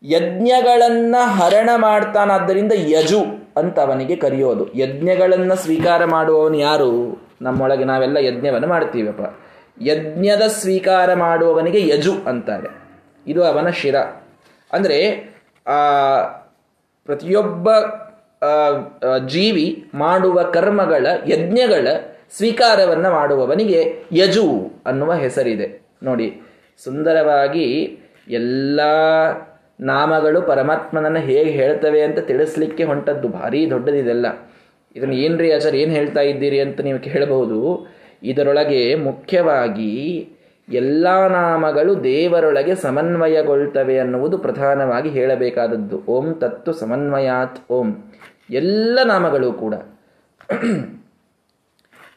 ಯಜ್ಞಗಳನ್ನ ಹರಣ ಮಾಡ್ತಾನಾದ್ದರಿಂದ ಯಜು ಅಂತ ಅವನಿಗೆ ಕರೆಯೋದು. ಯಜ್ಞಗಳನ್ನ ಸ್ವೀಕಾರ ಮಾಡುವವನು ಯಾರು? ನಮ್ಮೊಳಗೆ ನಾವೆಲ್ಲ ಯಜ್ಞವನ್ನು ಮಾಡ್ತೀವಪ್ಪ. ಯಜ್ಞದ ಸ್ವೀಕಾರ ಮಾಡುವವನಿಗೆ ಯಜು ಅಂತಾರೆ. ಇದು ಅವನ ಶಿರ. ಅಂದರೆ ಪ್ರತಿಯೊಬ್ಬ ಜೀವಿ ಮಾಡುವ ಕರ್ಮಗಳ ಯಜ್ಞಗಳ ಸ್ವೀಕಾರವನ್ನು ಮಾಡುವವನಿಗೆ ಯಜು ಅನ್ನುವ ಹೆಸರಿದೆ. ನೋಡಿ, ಸುಂದರವಾಗಿ ಎಲ್ಲ ನಾಮಗಳು ಪರಮಾತ್ಮನನ್ನು ಹೇಗೆ ಹೇಳ್ತವೆ ಅಂತ ತಿಳಿಸ್ಲಿಕ್ಕೆ ಹೊಂಟದ್ದು ಭಾರಿ ದೊಡ್ಡದಿದೆಲ್ಲ. ಇದನ್ನು ಏನ್ರಿ ಆಚಾರ ಏನು ಹೇಳ್ತಾ ಇದ್ದೀರಿ ಅಂತ ನೀವು ಕೇಳಬಹುದು. ಇದರೊಳಗೆ ಮುಖ್ಯವಾಗಿ ಎಲ್ಲ ನಾಮಗಳು ದೇವರೊಳಗೆ ಸಮನ್ವಯಗೊಳ್ತವೆ ಅನ್ನುವುದು ಪ್ರಧಾನವಾಗಿ ಹೇಳಬೇಕಾದದ್ದು. ಓಂ ತತ್ತು ಸಮನ್ವಯಾತ್ ಓಂ. ಎಲ್ಲ ನಾಮಗಳು ಕೂಡ.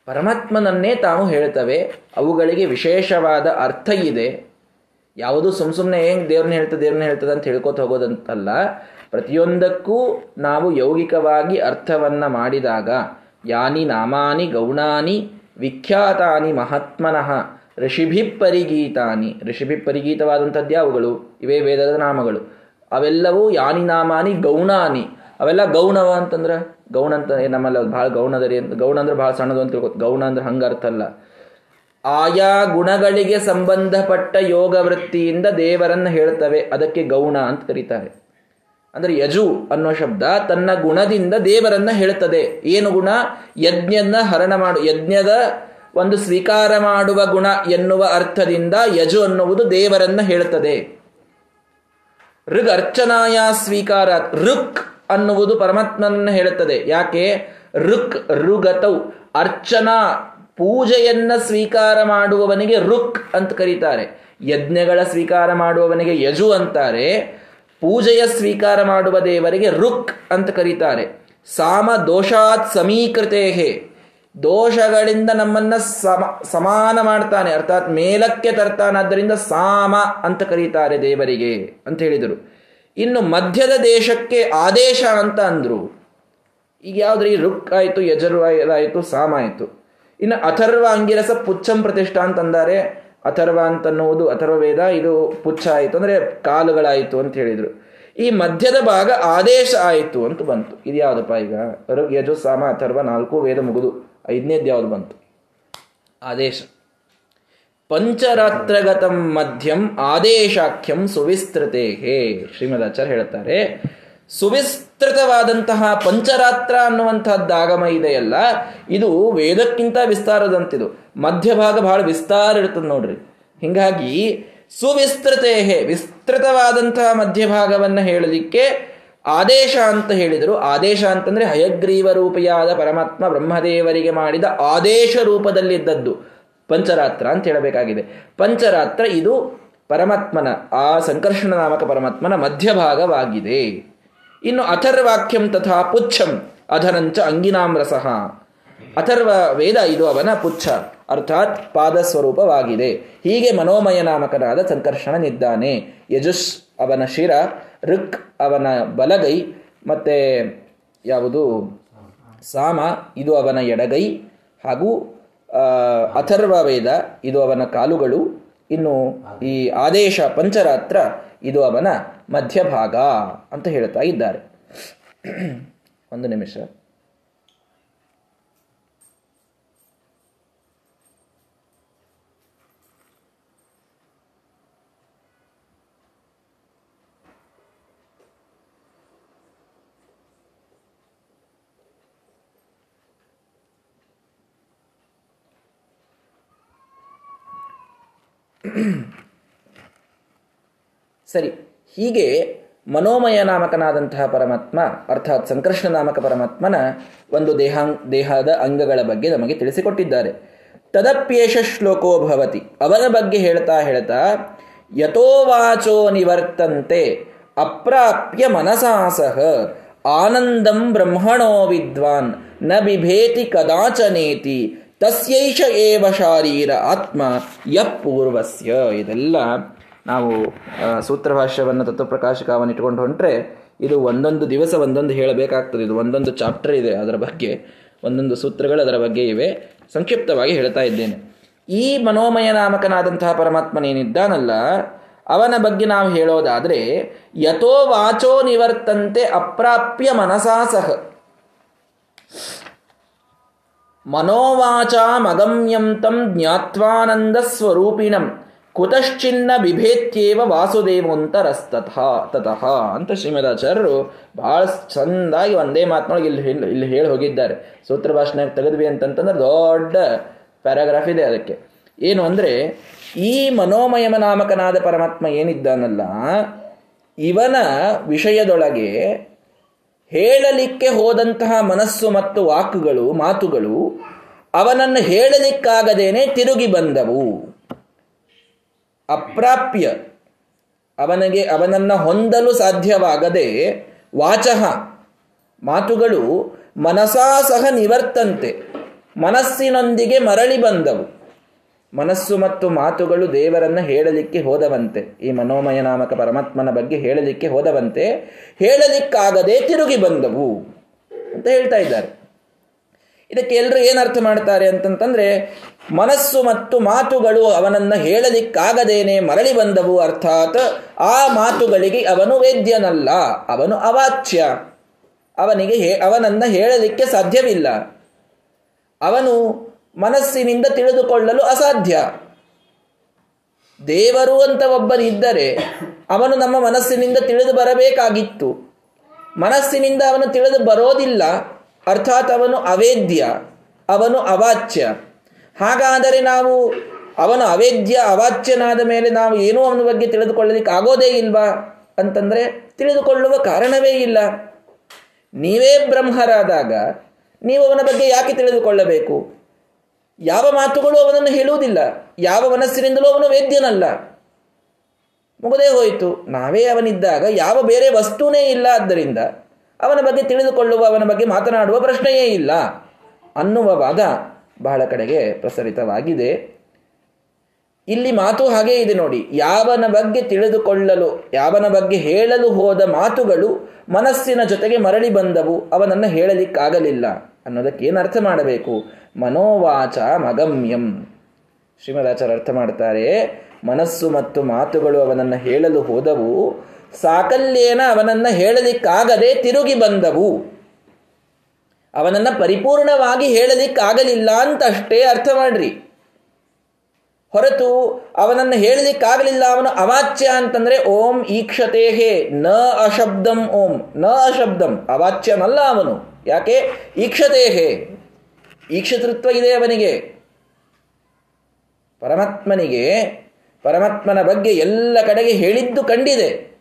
ಪರಮಾತ್ಮನನ್ನೇ ತಾವು ಹೇಳ್ತವೆ. ಅವುಗಳಿಗೆ ವಿಶೇಷವಾದ ಅರ್ಥ ಇದೆ. ಯಾವುದು ಸುಮ್ ಸುಮ್ಮನೆ ಹೆಂಗೆ ದೇವ್ರನ್ನ ಹೇಳ್ತದೆ ದೇವ್ರನ್ನ ಹೇಳ್ತದೆ ಅಂತ ಹೇಳ್ಕೊತ ಹೋಗೋದಂತಲ್ಲ. ಪ್ರತಿಯೊಂದಕ್ಕೂ ನಾವು ಯೌಗಿಕವಾಗಿ ಅರ್ಥವನ್ನ ಮಾಡಿದಾಗ, ಯಾನಿ ನಾಮಾನಿ ಗೌಣಾನಿ ವಿಖ್ಯಾತಾನಿ ಮಹಾತ್ಮನಃ ಋಷಿಭಿ ಋಷಿಭಿಪ್ಪರಿಗೀತವಾದಂಥದ್ದು ಋಷಿಭಿ ಪರಿಗೀತವಾದಂಥದ್ದು ಯಾವುಗಳು? ಇವೇ ವೇದದ ನಾಮಗಳು. ಅವೆಲ್ಲವೂ ಯಾನಿ ನಾಮಾನಿ ಗೌಣಾನಿ. ಅವೆಲ್ಲ ಗೌಣವ ಅಂತಂದ್ರೆ? ಗೌಣ ಅಂತ ನಮ್ಮಲ್ಲಿ ಭಾಳ ಗೌಣದರಿ ಅಂತ. ಗೌಣ ಅಂದ್ರೆ ಭಾಳ ಸಣ್ಣದು ಅಂತ ತಿಳ್ಕೊ ಗೌಣ ಅಂದ್ರೆ ಹಂಗ ಅರ್ಥ ಅಲ್ಲ. ಆಯಾ ಗುಣಗಳಿಗೆ ಸಂಬಂಧಪಟ್ಟ ಯೋಗ ವೃತ್ತಿಯಿಂದ ದೇವರನ್ನ ಹೇಳ್ತವೆ. ಅದಕ್ಕೆ ಗೌಣ ಅಂತ ಕರೀತಾರೆ. ಅಂದ್ರೆ ಯಜು ಅನ್ನೋ ಶಬ್ದ ತನ್ನ ಗುಣದಿಂದ ದೇವರನ್ನ ಹೇಳ್ತದೆ. ಏನು ಗುಣ? ಯಜ್ಞನ ಹರಣ ಮಾಡು ಯಜ್ಞದ ಒಂದು ಸ್ವೀಕಾರ ಮಾಡುವ ಗುಣ ಎನ್ನುವ ಅರ್ಥದಿಂದ ಯಜು ಅನ್ನುವುದು ದೇವರನ್ನ ಹೇಳುತ್ತದೆ. ಋಗ್ ಅರ್ಚನಾಯ ಸ್ವೀಕಾರ, ಋಕ್ ಅನ್ನುವುದು ಪರಮಾತ್ಮನನ್ನ ಹೇಳುತ್ತದೆ. ಯಾಕೆ? ಋಕ್ ಋಗತೌ. ಅರ್ಚನಾ ಪೂಜೆಯನ್ನ ಸ್ವೀಕಾರ ಮಾಡುವವನಿಗೆ ರುಕ್ ಅಂತ ಕರೀತಾರೆ. ಯಜ್ಞಗಳ ಸ್ವೀಕಾರ ಮಾಡುವವನಿಗೆ ಯಜು ಅಂತಾರೆ. ಪೂಜೆಯ ಸ್ವೀಕಾರ ಮಾಡುವ ದೇವರಿಗೆ ರುಕ್ ಅಂತ ಕರೀತಾರೆ. ಸಾಮ ದೋಷಾತ್ ಸಮೀಕೃತೇಹೇ. ದೋಷಗಳಿಂದ ನಮ್ಮನ್ನ ಸಮ, ಸಮಾನ ಮಾಡ್ತಾನೆ. ಅರ್ಥಾತ್ ಮೇಲಕ್ಕೆ ತರ್ತಾನಾದ್ದರಿಂದ ಸಾಮ ಅಂತ ಕರೀತಾರೆ ದೇವರಿಗೆ ಅಂತ ಹೇಳಿದರು. ಇನ್ನು ಮಧ್ಯದ ದೇಶಕ್ಕೆ ಆದೇಶ ಅಂತ ಅಂದ್ರು. ಈಗ ಯಾವ್ದ್ರಿ? ರುಕ್ ಆಯಿತು ಯಜರ್ವಾಯಿತು ಸಾಮ ಆಯಿತು. ಇನ್ನು ಅಥರ್ವ ಅಂಗಿರಸ ಪುಚ್ಛಂ ಪ್ರತಿಷ್ಠಾ ಅಂತಂದಾರೆ ಅಥರ್ವ ಅಂತನ್ನುವುದು ಅಥರ್ವ ವೇದ, ಇದು ಪುಚ್ಛ ಆಯಿತು ಅಂದರೆ ಕಾಲುಗಳಾಯಿತು ಅಂತ ಹೇಳಿದರು. ಈ ಮಧ್ಯದ ಭಾಗ ಆದೇಶ ಆಯಿತು ಅಂತ ಬಂತು. ಇದು ಯಾವುದಪ್ಪ ಈಗ ಯಜು, ಸಾಮ, ಅಥರ್ವ, ನಾಲ್ಕು, ವೇದ ಮುಗುದು. ಐದನೇದು ಯಾವ್ದು ಬಂತು? ಆದೇಶ. ಪಂಚರಾತ್ರಗತಂ ಮಧ್ಯಂ ಆದೇಶಾಖ್ಯಂ ಸುವಿಸ್ತೃತೆ ಹೇ ಶ್ರೀಮದಾಚಾರ್ಯ ಹೇಳ್ತಾರೆ ಸುವಿಸ್ತೃತವಾದಂತಹ ಪಂಚರಾತ್ರ ಅನ್ನುವಂತಹದ್ದು ಆಗಮ ಇದೆಯಲ್ಲ, ಇದು ವೇದಕ್ಕಿಂತ ವಿಸ್ತಾರದಂತಿದು. ಮಧ್ಯಭಾಗ ಬಹಳ ವಿಸ್ತಾರ ಇರ್ತದೆ ನೋಡ್ರಿ. ಹಿಂಗಾಗಿ ಸುವಿಸ್ತೃತೆ ವಿಸ್ತೃತವಾದಂತಹ ಮಧ್ಯಭಾಗವನ್ನು ಹೇಳಲಿಕ್ಕೆ ಆದೇಶ ಅಂತ ಹೇಳಿದರು. ಆದೇಶ ಅಂತಂದ್ರೆ ಹಯಗ್ರೀವ ರೂಪಿಯಾದ ಪರಮಾತ್ಮ ಬ್ರಹ್ಮದೇವರಿಗೆ ಮಾಡಿದ ಆದೇಶ ರೂಪದಲ್ಲಿದ್ದದ್ದು. ಪಂಚರಾತ್ರ ಅಂತ ಹೇಳಬೇಕಾಗಿದೆ. ಪಂಚರಾತ್ರ ಇದು ಪರಮಾತ್ಮನ, ಆ ಸಂಕರ್ಷಣ ನಾಮಕ ಪರಮಾತ್ಮನ ಮಧ್ಯಭಾಗವಾಗಿದೆ. ಇನ್ನು ಅಥರ್ವಾಕ್ಯಂ ತಥಾ ಪುಚ್ಛಂ ಅಧರಂಚ ಅಂಗಿನಾಮ್ರಸಃ. ಅಥರ್ವ ವೇದ ಇದು ಅವನ ಪುಚ್ಛ, ಅರ್ಥಾತ್ ಪಾದಸ್ವರೂಪವಾಗಿದೆ. ಹೀಗೆ ಮನೋಮಯ ನಾಮಕನಾದ ಸಂಕರ್ಷಣನಿದ್ದಾನೆ ಯಜುಸ್ ಅವನ ಶಿರ, ಋಕ್ ಅವನ ಬಲಗೈ, ಮತ್ತೆ ಯಾವುದು? ಸಾಮ, ಇದು ಅವನ ಎಡಗೈ, ಹಾಗೂ ಅಥರ್ವ ವೇದ, ಇದು ಅವನ ಕಾಲುಗಳು, ಇನ್ನು ಈ ಆದೇಶ ಪಂಚರಾತ್ರ, ಇದು ಅವನ ಮಧ್ಯಭಾಗ ಅಂತ ಹೇಳ್ತಾ ಇದ್ದಾರೆ. ಒಂದು ನಿಮಿಷ. ಸರಿ, ಹೀಗೆ ಮನೋಮಯ ನಾಮಕನಾದಂತಹ ಪರಮಾತ್ಮ, ಅರ್ಥಾತ್ ಸಂಕೃಷ್ಣ ನಾಮಕ ಪರಮಾತ್ಮನ ಒಂದು ದೇಹಾಂಗ್ ದೇಹದ ಅಂಗಗಳ ಬಗ್ಗೆ ನಮಗೆ ತಿಳಿಸಿಕೊಟ್ಟಿದ್ದಾರೆ. ತದಪ್ಯೇಷ ಶ್ಲೋಕೋ ಭವತಿ. ಅವನ ಬಗ್ಗೆ ಹೇಳ್ತಾ ಹೇಳ್ತಾ ಯಥೋವಾಚೋ ನಿವರ್ತಂತೆ, ಅಪ್ರಾಪ್ಯ ಮನಸಾಸಹ, ಆನಂದಂ ಬ್ರಹ್ಮಣೋ ವಿದ್ವಾನ್, ನ ಬಿಭೇತಿ ಕದಾಚನೇತಿ ತಸ್ಯೈಷ ಏವ ಶಾರೀರ ಆತ್ಮ ಪೂರ್ವಸ್ಯ ಇದೆಲ್ಲ ನಾವು ಸೂತ್ರಭಾಷ್ಯವನ್ನು ತತ್ವಪ್ರಕಾಶಕವನ್ನು ಇಟ್ಕೊಂಡು ಹೊಂಟ್ರೆ ಇದು ಒಂದೊಂದು ದಿವಸ ಒಂದೊಂದು ಹೇಳಬೇಕಾಗ್ತದೆ. ಇದು ಒಂದೊಂದು ಚಾಪ್ಟರ್ ಇದೆ ಅದರ ಬಗ್ಗೆ, ಒಂದೊಂದು ಸೂತ್ರಗಳು ಅದರ ಬಗ್ಗೆ ಇವೆ. ಸಂಕ್ಷಿಪ್ತವಾಗಿ ಹೇಳ್ತಾ ಇದ್ದೇನೆ. ಈ ಮನೋಮಯ ನಾಮಕನಾದಂತಹ ಪರಮಾತ್ಮನೇನಿದ್ದಾನಲ್ಲ, ಅವನ ಬಗ್ಗೆ ನಾವು ಹೇಳೋದಾದರೆ, ಯಥೋ ವಾಚೋ ನಿವರ್ತಂತೆ ಅಪ್ರಾಪ್ಯ ಮನಸಾ ಸಹ. ಮನೋವಾಚ ಮಗಮ್ಯಂ ತಂ ಜ್ಞಾತ್ವಾನಂದ ಸ್ವರೂಪಿಣಂ ಕುತಶ್ಚಿನ್ನ ಬಿಭೇತ್ಯೇವ ವಾಸುದೇವಂತರಸ್ತಥ ತತಃ ಅಂತ ಶ್ರೀಮದಾಚಾರ್ಯರು ಬಹಳ ಚಂದಾಗಿ ಒಂದೇ ಮಾತನೊಳಗೆ ಇಲ್ಲಿ ಇಲ್ಲಿ ಹೇಳಿ ಹೋಗಿದ್ದಾರೆ. ಸೂತ್ರ ಭಾಷಣ ತೆಗೆದ್ವಿ ಅಂತಂತಂದ್ರೆ ದೊಡ್ಡ ಪ್ಯಾರಾಗ್ರಾಫ್ ಇದೆ ಅದಕ್ಕೆ. ಏನು ಅಂದರೆ, ಈ ಮನೋಮಯಮ ನಾಮಕನಾದ ಪರಮಾತ್ಮ ಏನಿದ್ದಾನಲ್ಲ, ಇವನ ವಿಷಯದೊಳಗೆ ಹೇಳಲಿಕ್ಕೆ ಹೋದಂತಹ ಮನಸ್ಸು ಮತ್ತು ವಾಕುಗಳು, ಮಾತುಗಳು ಅವನನ್ನು ಹೇಳಲಿಕ್ಕಾಗದೇನೆ ತಿರುಗಿ ಬಂದವು. ಅಪ್ರಾಪ್ಯ. ಅವನಿಗೆ, ಅವನನ್ನು ಹೊಂದಲು ಸಾಧ್ಯವಾಗದೆ ವಾಚಃ ಮಾತುಗಳು ಮನಸಾ ಸಹ ನಿವರ್ತಂತೆ. ಮನಸ್ಸಿನೊಂದಿಗೆ ಮರಳಿ ಬಂದವು. ಮನಸ್ಸು ಮತ್ತು ಮಾತುಗಳು ದೇವರನ್ನ ಹೇಳಲಿಕ್ಕೆ ಹೋದವಂತೆ. ಈ ಮನೋಮಯ ನಾಮಕ ಪರಮಾತ್ಮನ ಬಗ್ಗೆ ಹೇಳಲಿಕ್ಕೆ ಹೋದವಂತೆ. ಹೇಳಲಿಕ್ಕಾಗದೆ ತಿರುಗಿ ಬಂದವು ಅಂತ ಹೇಳ್ತಾ ಇದ್ದಾರೆ. ಇದಕ್ಕೆ ಎಲ್ಲರೂ ಏನರ್ಥ ಮಾಡ್ತಾರೆ ಅಂತಂತಂದ್ರೆ, ಮನಸ್ಸು ಮತ್ತು ಮಾತುಗಳು ಅವನನ್ನ ಹೇಳಲಿಕ್ಕಾಗದೇನೆ ಮರಳಿ ಬಂದವು ಅರ್ಥಾತ್ ಆ ಮಾತುಗಳಿಗೆ ಅವನು ವೇದ್ಯನಲ್ಲ, ಅವನು ಅವಾಚ್ಯ. ಅವನಿಗೆ ಅವನನ್ನ ಹೇಳಲಿಕ್ಕೆ ಸಾಧ್ಯವಿಲ್ಲ. ಅವನು ಮನಸ್ಸಿನಿಂದ ತಿಳಿದುಕೊಳ್ಳಲು ಅಸಾಧ್ಯ. ದೇವರು ಅಂತ ಒಬ್ಬನಿದ್ದರೆ ಅವನು ನಮ್ಮ ಮನಸ್ಸಿನಿಂದ ತಿಳಿದು ಬರಬೇಕಾಗಿತ್ತು. ಮನಸ್ಸಿನಿಂದ ಅವನು ತಿಳಿದು ಬರೋದಿಲ್ಲ, ಅರ್ಥಾತ್ ಅವನು ಅವೇದ್ಯ, ಅವನು ಅವಾಚ್ಯ. ಹಾಗಾದರೆ ನಾವು ಅವನು ಅವೇದ್ಯ, ಅವಾಚ್ಯನಾದ ಮೇಲೆ ನಾವು ಏನೂ ಅವನ ಬಗ್ಗೆ ತಿಳಿದುಕೊಳ್ಳಲಿಕ್ಕೆ ಆಗೋದೇ ಇಲ್ವಾ? ಅಂತಂದರೆ ತಿಳಿದುಕೊಳ್ಳುವ ಕಾರಣವೇ ಇಲ್ಲ. ನೀವೇ ಬ್ರಹ್ಮರಾದಾಗ ನೀವು ಅವನ ಬಗ್ಗೆ ಯಾಕೆ ತಿಳಿದುಕೊಳ್ಳಬೇಕು? ಯಾವ ಮಾತುಗಳು ಅವನನ್ನು ಹೇಳುವುದಿಲ್ಲ, ಯಾವ ಮನಸ್ಸಿನಿಂದಲೂ ಅವನು ವೇದ್ಯನಲ್ಲ. ಮುಗದೇ ಹೋಯಿತು. ನಾವೇ ಅವನಿದ್ದಾಗ ಯಾವ ಬೇರೆ ವಸ್ತುನೇ ಇಲ್ಲ ಆದ್ದರಿಂದ ಅವನ ಬಗ್ಗೆ ತಿಳಿದುಕೊಳ್ಳುವ, ಅವನ ಬಗ್ಗೆ ಮಾತನಾಡುವ ಪ್ರಶ್ನೆಯೇ ಇಲ್ಲ. ಅನ್ನುವ ವಾದ ಬಹಳ ಕಡೆಗೆ ಪ್ರಸರಿತವಾಗಿದೆ. ಇಲ್ಲಿ ಮಾತು ಹಾಗೇ ಇದೆ ನೋಡಿ. ಯಾವನ ಬಗ್ಗೆ ತಿಳಿದುಕೊಳ್ಳಲು, ಯಾವನ ಬಗ್ಗೆ ಹೇಳಲು ಹೋದ ಮಾತುಗಳು ಮನಸ್ಸಿನ ಜೊತೆಗೆ ಮರಳಿ ಬಂದವು, ಅವನನ್ನು ಹೇಳಲಿಕ್ಕಾಗಲಿಲ್ಲ. ಅನ್ನೋದಕ್ಕೆ ಏನು ಅರ್ಥ ಮಾಡಬೇಕು? ಮನೋವಾಚ ಮಗಮ್ಯಂ. ಶ್ರೀಮದಾಚಾರ್ಯ ಅರ್ಥ ಮಾಡ್ತಾರೆ, ಮನಸ್ಸು ಮತ್ತು ಮಾತುಗಳು ಅವನನ್ನು ಹೇಳಲು ಹೋದವು, ಸಾಕಲ್ಯೇನ ಅವನನ್ನು ಹೇಳಲಿಕ್ಕಾಗದೆ ತಿರುಗಿ ಬಂದವು. ಅವನನ್ನು ಪರಿಪೂರ್ಣವಾಗಿ ಹೇಳಲಿಕ್ಕಾಗಲಿಲ್ಲ ಅಂತ ಅಷ್ಟೇ ಅರ್ಥ ಮಾಡ್ರಿ. ಹೊರತು ಅವನನ್ನು ಹೇಳಲಿಕ್ಕಾಗಲಿಲ್ಲ. ಅವನು ಅವಾಚ್ಯ ಅಂತಂದ್ರೆ ಓಂ ಈಕ್ಷತೆಹೇ, ನ ಅಶಬ್ದಂ ಓಂ, ನ ಅಶಬ್ದಂ. ಅವಾಚ್ಯನಲ್ಲ ಅವನು. ಯಾಕೆ? ಈಕ್ಷತೆಹೇ. ಈಕ್ಷತೃತ್ವ ಇದೆ ಅವನಿಗೆ. ಪರಮಾತ್ಮನಿಗೆ, ಪರಮಾತ್ಮನ ಬಗ್ಗೆ ಎಲ್ಲ ಕಡೆಗೆ ಹೇಳಿದ್ದು ಕಂಡಿದೆ.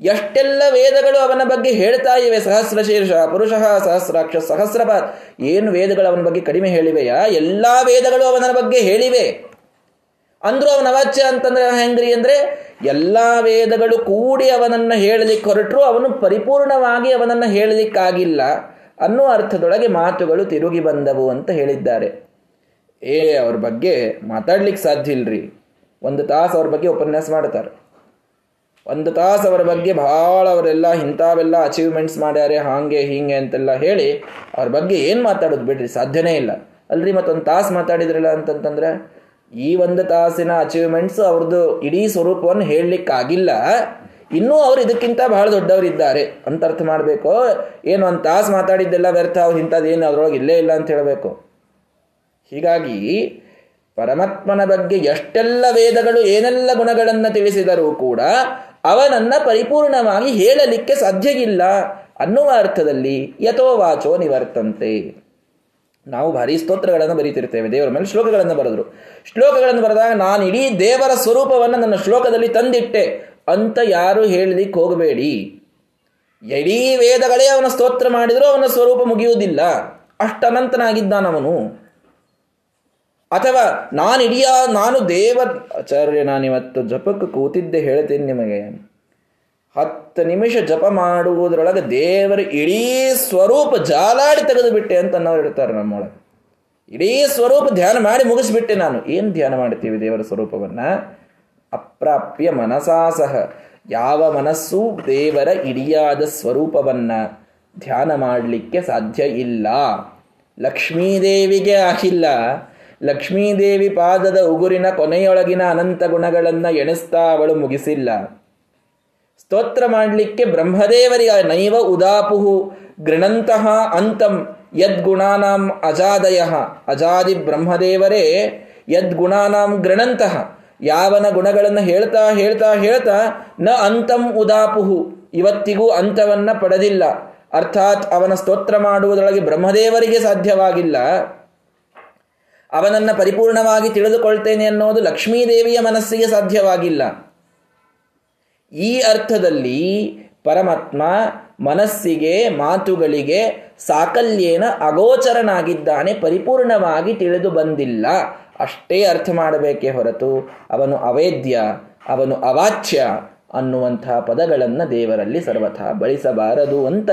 ಎಷ್ಟೆಲ್ಲ ವೇದಗಳು ಅವನ ಬಗ್ಗೆ ಹೇಳ್ತಾ ಇವೆ. ಸಹಸ್ರ ಶೀರ್ಷ ಪುರುಷ, ಸಹಸ್ರಾಕ್ಷ ಸಹಸ್ರಪಾತ್ ಏನು ವೇದಗಳು ಅವನ ಬಗ್ಗೆ ಕಡಿಮೆ ಹೇಳಿವೆಯಾ? ಎಲ್ಲ ವೇದಗಳು ಅವನ ಬಗ್ಗೆ ಹೇಳಿವೆ. ಅಂದ್ರೂ ಅವನ ಅವಾಚ್ಯ ಅಂತಂದ್ರೆ ಹೆಂಗ್ರಿ ಅಂದ್ರೆ ಎಲ್ಲಾ ವೇದಗಳು ಕೂಡಿ ಅವನನ್ನ ಹೇಳಲಿಕ್ಕೆ ಹೊರಟರು, ಅವನು ಪರಿಪೂರ್ಣವಾಗಿ ಅವನನ್ನ ಹೇಳಲಿಕ್ಕಾಗಿಲ್ಲ ಅನ್ನೋ ಅರ್ಥದೊಳಗೆ ಮಾತುಗಳು ತಿರುಗಿ ಬಂದವು ಅಂತ ಹೇಳಿದ್ದಾರೆ. ಏ, ಅವ್ರ ಬಗ್ಗೆ ಮಾತಾಡ್ಲಿಕ್ಕೆ ಸಾಧ್ಯ ಇಲ್ರಿ. ಒಂದು ತಾಸು ಅವ್ರ ಬಗ್ಗೆ ಉಪನ್ಯಾಸ ಮಾಡ್ತಾರೆ. ಒಂದು ತಾಸು ಅವರ ಬಗ್ಗೆ ಭಾಳ ಅವರೆಲ್ಲ ಇಂಥವೆಲ್ಲ ಅಚೀವ್ಮೆಂಟ್ಸ್ ಮಾಡ್ಯಾರೆ, ಹಾಗೆ ಹೀಗೆ ಅಂತೆಲ್ಲ ಹೇಳಿ ಅವ್ರ ಬಗ್ಗೆ ಏನು ಮಾತಾಡೋದು ಬಿಡ್ರಿ, ಸಾಧ್ಯನೇ ಇಲ್ಲ. ಅಲ್ರಿ ಮತ್ತೊಂದು ತಾಸು ಮಾತಾಡಿದ್ರಲ್ಲ ಅಂತಂತಂದ್ರೆ ಈ ಒಂದು ತಾಸಿನ ಅಚೀವ್ಮೆಂಟ್ಸ್ ಅವ್ರದ್ದು ಇಡೀ ಸ್ವರೂಪವನ್ನು ಹೇಳಲಿಕ್ಕಾಗಿಲ್ಲ. ಇನ್ನೂ ಅವ್ರು ಇದಕ್ಕಿಂತ ಬಹಳ ದೊಡ್ಡವರಿದ್ದಾರೆ. ಅಂತ ಅರ್ಥ ಮಾಡಬೇಕು. ಏನು, ಒಂದು ತಾಸು ಮಾತಾಡಿದ್ದೆಲ್ಲ ವ್ಯರ್ಥ, ಅವ್ರು ಇಂಥದ್ದು ಏನು, ಅದ್ರೊಳಗೆ ಇಲ್ಲೇ ಇಲ್ಲ ಅಂತ ಹೇಳಬೇಕು. ಹೀಗಾಗಿ, ಪರಮಾತ್ಮನ ಬಗ್ಗೆ ಎಷ್ಟೆಲ್ಲ ವೇದಗಳು, ಏನೆಲ್ಲ ಗುಣಗಳನ್ನು ತಿಳಿಸಿದರೂ ಕೂಡ, ಅವನನ್ನ ಪರಿಪೂರ್ಣವಾಗಿ ಹೇಳಲಿಕ್ಕೆ ಸಾಧ್ಯವಿಲ್ಲ ಅನ್ನುವ ಅರ್ಥದಲ್ಲಿ ಯಥೋವಾಚೋ ನಿವರ್ತಂತೆ. ನಾವು ಭಾರಿ ಸ್ತೋತ್ರಗಳನ್ನು ಬರೀತಿರ್ತೇವೆ ದೇವರ ಮೇಲೆ ಶ್ಲೋಕಗಳನ್ನು ಬರೆದ್ರು. ಶ್ಲೋಕಗಳನ್ನು ಬರೆದಾಗ ನಾನು ಇಡೀ ದೇವರ ಸ್ವರೂಪವನ್ನು ನನ್ನ ಶ್ಲೋಕದಲ್ಲಿ ತಂದಿಟ್ಟೆ. ಅಂತ ಯಾರು ಹೇಳಲಿಕ್ಕೆ ಹೋಗಬೇಡಿ. ಇಡೀ ವೇದಗಳೇ ಅವನ ಸ್ತೋತ್ರ ಮಾಡಿದರೂ ಅವನ ಸ್ವರೂಪ ಮುಗಿಯುವುದಿಲ್ಲ. ಅಷ್ಟನಂತನಾಗಿದ್ದಾನವನು. ಅಥವಾ ನಾನು ಇಡಿಯ ನಾನು ದೇವ ಆಚಾರ್ಯ, ನಾನಿವತ್ತು ಜಪಕ್ಕೆ ಕೂತಿದ್ದೆ ಹೇಳ್ತೇನೆ ನಿಮಗೆ. ಹತ್ತು ನಿಮಿಷ ಜಪ ಮಾಡುವುದರೊಳಗೆ ದೇವರ ಇಡೀ ಸ್ವರೂಪ ಜಾಲಾಡಿ ತೆಗೆದು ಬಿಟ್ಟೆ ಅಂತ ಅನ್ನೋರು ಇರ್ತಾರೆ ನಮ್ಮೊಳಗೆ. ಇಡೀ ಸ್ವರೂಪ ಧ್ಯಾನ ಮಾಡಿ ಮುಗಿಸ್ಬಿಟ್ಟೆ ನಾನು. ಏನು ಧ್ಯಾನ ಮಾಡ್ತೀವಿ ದೇವರ ಸ್ವರೂಪವನ್ನ? ಅಪ್ರಾಪ್ಯ ಮನಸಾಸಹ ಯಾವ ಮನಸ್ಸು ದೇವರ ಇಡಿಯಾದ ಸ್ವರೂಪವನ್ನ ಧ್ಯಾನ ಮಾಡಲಿಕ್ಕೆ ಸಾಧ್ಯ ಇಲ್ಲ. ಲಕ್ಷ್ಮೀದೇವಿಗೆ ಆಗಿಲ್ಲ ಲಕ್ಷ್ಮೀದೇವಿ ಪಾದದ ಉಗುರಿನ ಕೊನೆಯೊಳಗಿನ ಅನಂತ ಗುಣಗಳನ್ನು ಎಣಿಸ್ತಾ ಅವಳು ಮುಗಿಸಿಲ್ಲ. ಸ್ತೋತ್ರ ಮಾಡಲಿಕ್ಕೆ ಬ್ರಹ್ಮದೇವರಿಗೆ ನೈವ ಉದಾಪುಹು ಗೃಣಂತಹ ಅಂತಂ ಯದ್ಗುಣಾನಾಂ ಅಜಾದಯ. ಅಜಾದಿ ಬ್ರಹ್ಮದೇವರೇ, ಯದ್ಗುಣಾನಾಂ ಗೃಣಂತಹ. ಯಾವನ ಗುಣಗಳನ್ನು ಹೇಳ್ತಾ ಹೇಳ್ತಾ ಹೇಳ್ತಾ ನ ಅಂತಂ ಉದಾಪುಹು. ಇವತ್ತಿಗೂ ಅಂತವನ್ನ ಪಡೆದಿಲ್ಲ. ಅರ್ಥಾತ್ ಅವನ ಸ್ತೋತ್ರ ಮಾಡುವುದರೊಳಗೆ ಬ್ರಹ್ಮದೇವರಿಗೆ ಸಾಧ್ಯವಾಗಿಲ್ಲ. ಅವನನ್ನು ಪರಿಪೂರ್ಣವಾಗಿ ತಿಳಿದುಕೊಳ್ತೇನೆ ಅನ್ನೋದು ಲಕ್ಷ್ಮೀದೇವಿಯ ಮನಸ್ಸಿಗೆ ಸಾಧ್ಯವಾಗಿಲ್ಲ. ಈ ಅರ್ಥದಲ್ಲಿ ಪರಮಾತ್ಮ ಮನಸ್ಸಿಗೆ, ಮಾತುಗಳಿಗೆ ಸಾಕಲ್ಯೇನ ಅಗೋಚರನಾಗಿದ್ದಾನೆ, ಪರಿಪೂರ್ಣವಾಗಿ ತಿಳಿದು ಬಂದಿಲ್ಲ. ಅಷ್ಟೇ ಅರ್ಥ ಮಾಡಬೇಕೇ ಹೊರತು ಅವನು ಅವೇದ್ಯ, ಅವನು ಅವಾಚ್ಯ ಅನ್ನುವಂತಹ ಪದಗಳನ್ನು ದೇವರಲ್ಲಿ ಸರ್ವಥಾ ಬಳಸಬಾರದು ಅಂತ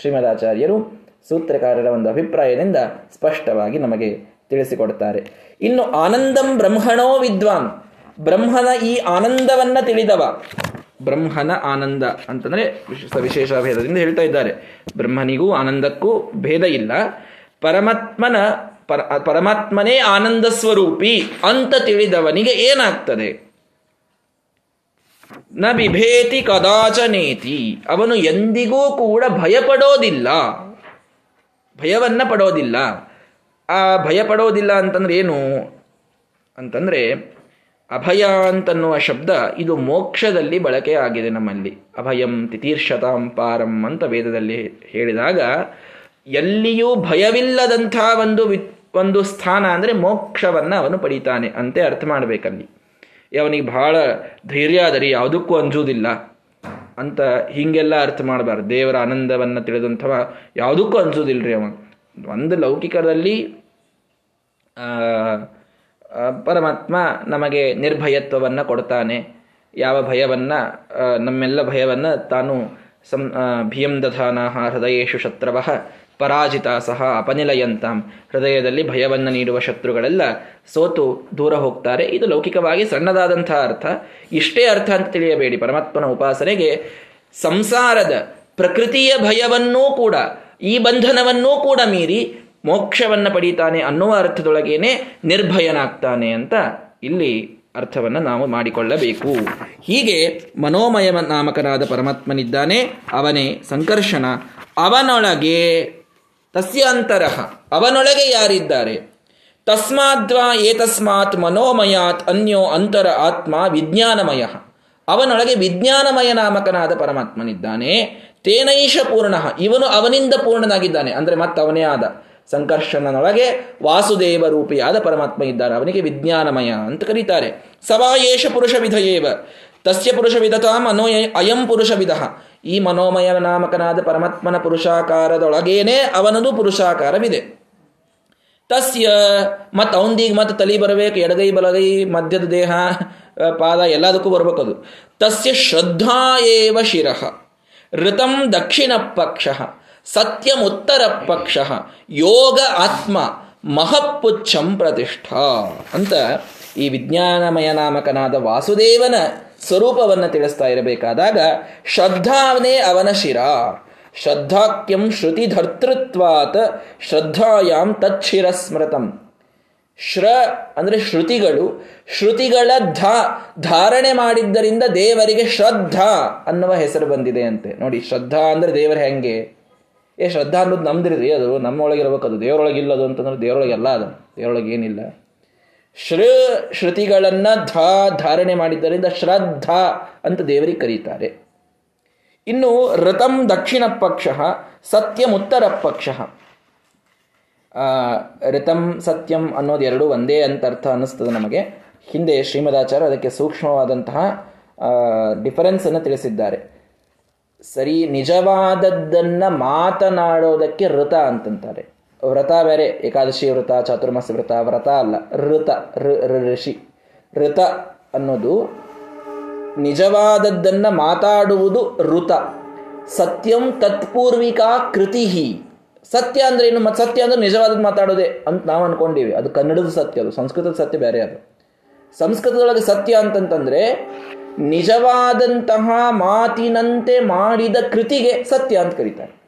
ಶ್ರೀಮದಾಚಾರ್ಯರು ಸೂತ್ರಕಾರರ ಒಂದು ಅಭಿಪ್ರಾಯದಿಂದ ಸ್ಪಷ್ಟವಾಗಿ ನಮಗೆ ತಿಳಿಸಿಕೊಡ್ತಾರೆ. ಇನ್ನು ಆನಂದಂ ಬ್ರಹ್ಮಣೋ ವಿದ್ವಾನ್. ಬ್ರಹ್ಮನ ಈ ಆನಂದವನ್ನು ತಿಳಿದವ. ಬ್ರಹ್ಮನ ಆನಂದ ಅಂತಂದರೆ ವಿಶೇಷ ಭೇದದಿಂದ ಹೇಳ್ತಾ ಇದ್ದಾರೆ. ಬ್ರಹ್ಮನಿಗೂ ಆನಂದಕ್ಕೂ ಭೇದ ಇಲ್ಲ. ಪರಮಾತ್ಮನ ಪರ ಪರಮಾತ್ಮನೇ ಆನಂದ ಸ್ವರೂಪಿ ಅಂತ ತಿಳಿದವನಿಗೆ ಏನಾಗ್ತದೆ? ನ ಬಿಭೇತಿ ಕದಾಚನೇತಿ. ಅವನು ಎಂದಿಗೂ ಕೂಡ ಭಯಪಡೋದಿಲ್ಲ. ಭಯವನ್ನ ಪಡೋದಿಲ್ಲ. ಆ ಭಯ ಪಡೋದಿಲ್ಲ ಅಂತಂದ್ರೆ ಏನು? ಅಂತಂದ್ರೆ ಅಭಯ ಅಂತನ್ನುವ ಶಬ್ದ ಇದು ಮೋಕ್ಷದಲ್ಲಿ ಬಳಕೆ ಆಗಿದೆ ನಮ್ಮಲ್ಲಿ. ಅಭಯಂ ತಿತೀರ್ಷತಾಂ ಪಾರಂ ಅಂತ ವೇದದಲ್ಲಿ ಹೇಳಿದಾಗ, ಎಲ್ಲಿಯೂ ಭಯವಿಲ್ಲದಂಥ ಒಂದು ವಿ, ಒಂದು ಸ್ಥಾನ ಅಂದರೆ ಮೋಕ್ಷವನ್ನು ಅವನು ಪಡಿತಾನೆ ಅಂತೆ ಅರ್ಥ ಮಾಡಬೇಕಲ್ಲಿ. ಅವನಿಗೆ ಬಹಳ ಧೈರ್ಯ ಅದರಿ ಯಾವುದಕ್ಕೂ ಅಂಜುವುದಿಲ್ಲ ಅಂತ ಹೀಗೆಲ್ಲ ಅರ್ಥ ಮಾಡಬಾರ್ದು. ದೇವರ ಆನಂದವನ್ನು ತಿಳಿದಂಥವ ಯಾವುದಕ್ಕೂ ಅನಿಸೋದಿಲ್ಲ ರೀ ಅವನು ಒಂದು ಲೌಕಿಕದಲ್ಲಿ ಪರಮಾತ್ಮ ನಮಗೆ ನಿರ್ಭಯತ್ವವನ್ನು ಕೊಡ್ತಾನೆ. ಯಾವ ಭಯವನ್ನು ನಮ್ಮೆಲ್ಲ ಭಯವನ್ನು ತಾನು ಸಂ ಭಿಯಂ ದಧಾನ ಹೃದಯೇಶು ಶತ್ರವ ಪರಾಜಿತ ಸಹ ಅಪನಿಲಯಂತಾಂ. ಹೃದಯದಲ್ಲಿ ಭಯವನ್ನು ನೀಡುವ ಶತ್ರುಗಳೆಲ್ಲ ಸೋತು ದೂರ ಹೋಗ್ತಾರೆ. ಇದು ಲೌಕಿಕವಾಗಿ ಸಣ್ಣದಾದಂಥ ಅರ್ಥ. ಇಷ್ಟೇ ಅರ್ಥ ಅಂತ ತಿಳಿಯಬೇಡಿ. ಪರಮಾತ್ಮನ ಉಪಾಸನೆಗೆ ಸಂಸಾರದ ಪ್ರಕೃತಿಯ ಭಯವನ್ನೂ ಕೂಡ, ಈ ಬಂಧನವನ್ನೂ ಕೂಡ ಮೀರಿ ಮೋಕ್ಷವನ್ನು ಪಡೀತಾನೆ ಅನ್ನುವ ಅರ್ಥದೊಳಗೇನೆ ನಿರ್ಭಯನಾಗ್ತಾನೆ ಅಂತ ಇಲ್ಲಿ ಅರ್ಥವನ್ನು ನಾವು ಮಾಡಿಕೊಳ್ಳಬೇಕು. ಹೀಗೆ ಮನೋಮಯ ನಾಮಕನಾದ ಪರಮಾತ್ಮನಿದ್ದಾನೆ, ಅವನೇ ಸಂಕರ್ಷಣ. ಅವನೊಳಗೆ ತಸ್ಯಾಂತರ, ಅವನೊಳಗೆ ಯಾರಿದ್ದಾರೆ? ತಸ್ಮಾದ್ವಾ ಏತಸ್ಮಾತ್ ಮನೋಮಯಾತ್ ಅನ್ಯೋ ಅಂತರ ಆತ್ಮ ವಿಜ್ಞಾನಮಯ. ಅವನೊಳಗೆ ವಿಜ್ಞಾನಮಯ ನಾಮಕನಾದ ಪರಮಾತ್ಮನಿದ್ದಾನೆ. ತೇನೈಷ ಪೂರ್ಣ, ಇವನು ಅವನಿಂದ ಪೂರ್ಣನಾಗಿದ್ದಾನೆ. ಅಂದರೆ ಮತ್ತವನೇ ಆದ. ಸಂಕರ್ಷಣನೊಳಗೆ ವಾಸುದೇವ ರೂಪಿಯಾದ ಪರಮಾತ್ಮ ಇದ್ದಾನೆ ಅವನಿಗೆ ವಿಜ್ಞಾನಮಯ ಅಂತ ಕರೀತಾರೆ. ಸವಾಯೇಷ ಪುರುಷ ವಿಧಯೇವ. ತಸ್ಯ ಪುರುಷ ವಿಧತಾಂ ಅನೋ ಅಯಂ ಪುರುಷ ವಿಧ. ಈ ಮನೋಮಯ ನಾಮಕನಾದ ಪರಮಾತ್ಮನ ಪುರುಷಾಕಾರದೊಳಗೇನೆ ಅವನದು ಪುರುಷಾಕಾರವಿದೆ. ತಸ್ಯ ಮತ್ತು ಅವಂದಿಗೆ ಮತ್ತೆ ತಲೆ ಬರಬೇಕು, ಎಡಗೈ ಬಲಗೈ, ಮಧ್ಯದ ದೇಹ ಪಾದ ಎಲ್ಲದಕ್ಕೂ ಬರಬೇಕದು. ತಸ್ಯ ಶ್ರದ್ಧಾ ಏವ ಶಿರಃ. ಋತಂ ದಕ್ಷಿಣ ಪಕ್ಷ ಸತ್ಯಮುತ್ತರ ಪಕ್ಷ ಯೋಗ ಆತ್ಮ ಮಹಪುಚ್ಛಂ ಪ್ರತಿಷ್ಠಾ ಅಂತ ಈ ವಿಜ್ಞಾನಮಯ ನಾಮಕನಾದ ವಾಸುದೇವನ ಸ್ವರೂಪವನ್ನು ತಿಳಿಸ್ತಾ ಇರಬೇಕಾದಾಗ ಶ್ರದ್ಧಾವನೇ ಅವನ ಶಿರ. ಶ್ರದ್ಧಾಕ್ಯಂ ಧರ್ತೃತ್ವಾತ್ ಶ್ರದ್ಧಾಯಾಮ್ ತಚ್ಛಿರ ಸ್ಮೃತಂ ಶ್ರ ಅಂದರೆ ಶ್ರುತಿಗಳು, ಶ್ರುತಿಗಳ ಧ ಧಾರಣೆ ಮಾಡಿದ್ದರಿಂದ ದೇವರಿಗೆ ಶ್ರದ್ಧಾ ಅನ್ನುವ ಹೆಸರು ಬಂದಿದೆ ಅಂತೆ. ನೋಡಿ, ಶ್ರದ್ಧಾ ಅಂದರೆ ದೇವರ ಹೆಂಗೆ? ಏ, ಶ್ರದ್ಧಾ ಅನ್ನೋದು ನಮ್ದಿರಿ ಅದು ನಮ್ಮೊಳಗಿರ್ಬೇಕು, ಅದು ದೇವರೊಳಗೆ ಇಲ್ಲದು ಅಂತಂದ್ರೆ ದೇವರೊಳಗೆ ಎಲ್ಲ ಅದು, ದೇವರೊಳಗೆ ಏನಿಲ್ಲ. ಶ್ರ, ಶ್ರುತಿಗಳನ್ನು ಧ, ಧಾರಣೆ ಮಾಡಿದ್ದರಿಂದ ಶ್ರದ್ಧಾ ಅಂತ ದೇವರಿಗೆ ಕರೀತಾರೆ. ಇನ್ನು ಋತಂ ದಕ್ಷಿಣ ಪಕ್ಷ ಸತ್ಯಂ ಉತ್ತರ ಪಕ್ಷ ಋತಂ ಸತ್ಯಂ ಅನ್ನೋದು ಎರಡು ಒಂದೇ ಅಂತ ಅರ್ಥ ಅನ್ನಿಸ್ತದೆ ನಮಗೆ. ಹಿಂದೆ ಶ್ರೀಮದಾಚಾರ್ಯ ಅದಕ್ಕೆ ಸೂಕ್ಷ್ಮವಾದಂತಹ ಡಿಫರೆನ್ಸನ್ನು ತಿಳಿಸಿದ್ದಾರೆ. ಸರಿ, ನಿಜವಾದದ್ದನ್ನು ಮಾತನಾಡೋದಕ್ಕೆ ಋತ ಅಂತಂತಾರೆ. ವ್ರತ ಬೇರೆ, ಏಕಾದಶಿ ವ್ರತ ಚಾತುರ್ಮಾಸ ವ್ರತ ವ್ರತ ಅಲ್ಲ, ಋತ ಋಷಿ. ಋತ ಅನ್ನೋದು ನಿಜವಾದದ್ದನ್ನು ಮಾತಾಡುವುದು ಋತ. ಸತ್ಯಂ ತತ್ಪೂರ್ವಿಕಾ ಕೃತಿ ಸತ್ಯ ಅಂದ್ರೆ ಏನು? ಸತ್ಯ ಅಂದ್ರೆ ನಿಜವಾದದ್ದು ಮಾತಾಡೋದೆ ಅಂತ ನಾವು ಅನ್ಕೊಂಡಿವಿ. ಅದು ಕನ್ನಡದ ಸತ್ಯ, ಅದು ಸಂಸ್ಕೃತದ ಸತ್ಯ ಬೇರೆ ಅದು. ಸಂಸ್ಕೃತದೊಳಗೆ ಸತ್ಯ ಅಂತಂತಂದ್ರೆ, ನಿಜವಾದಂತಹ ಮಾತಿನಂತೆ ಮಾಡಿದ ಕೃತಿಗೆ ಸತ್ಯ ಅಂತ ಕರೀತಾರೆ.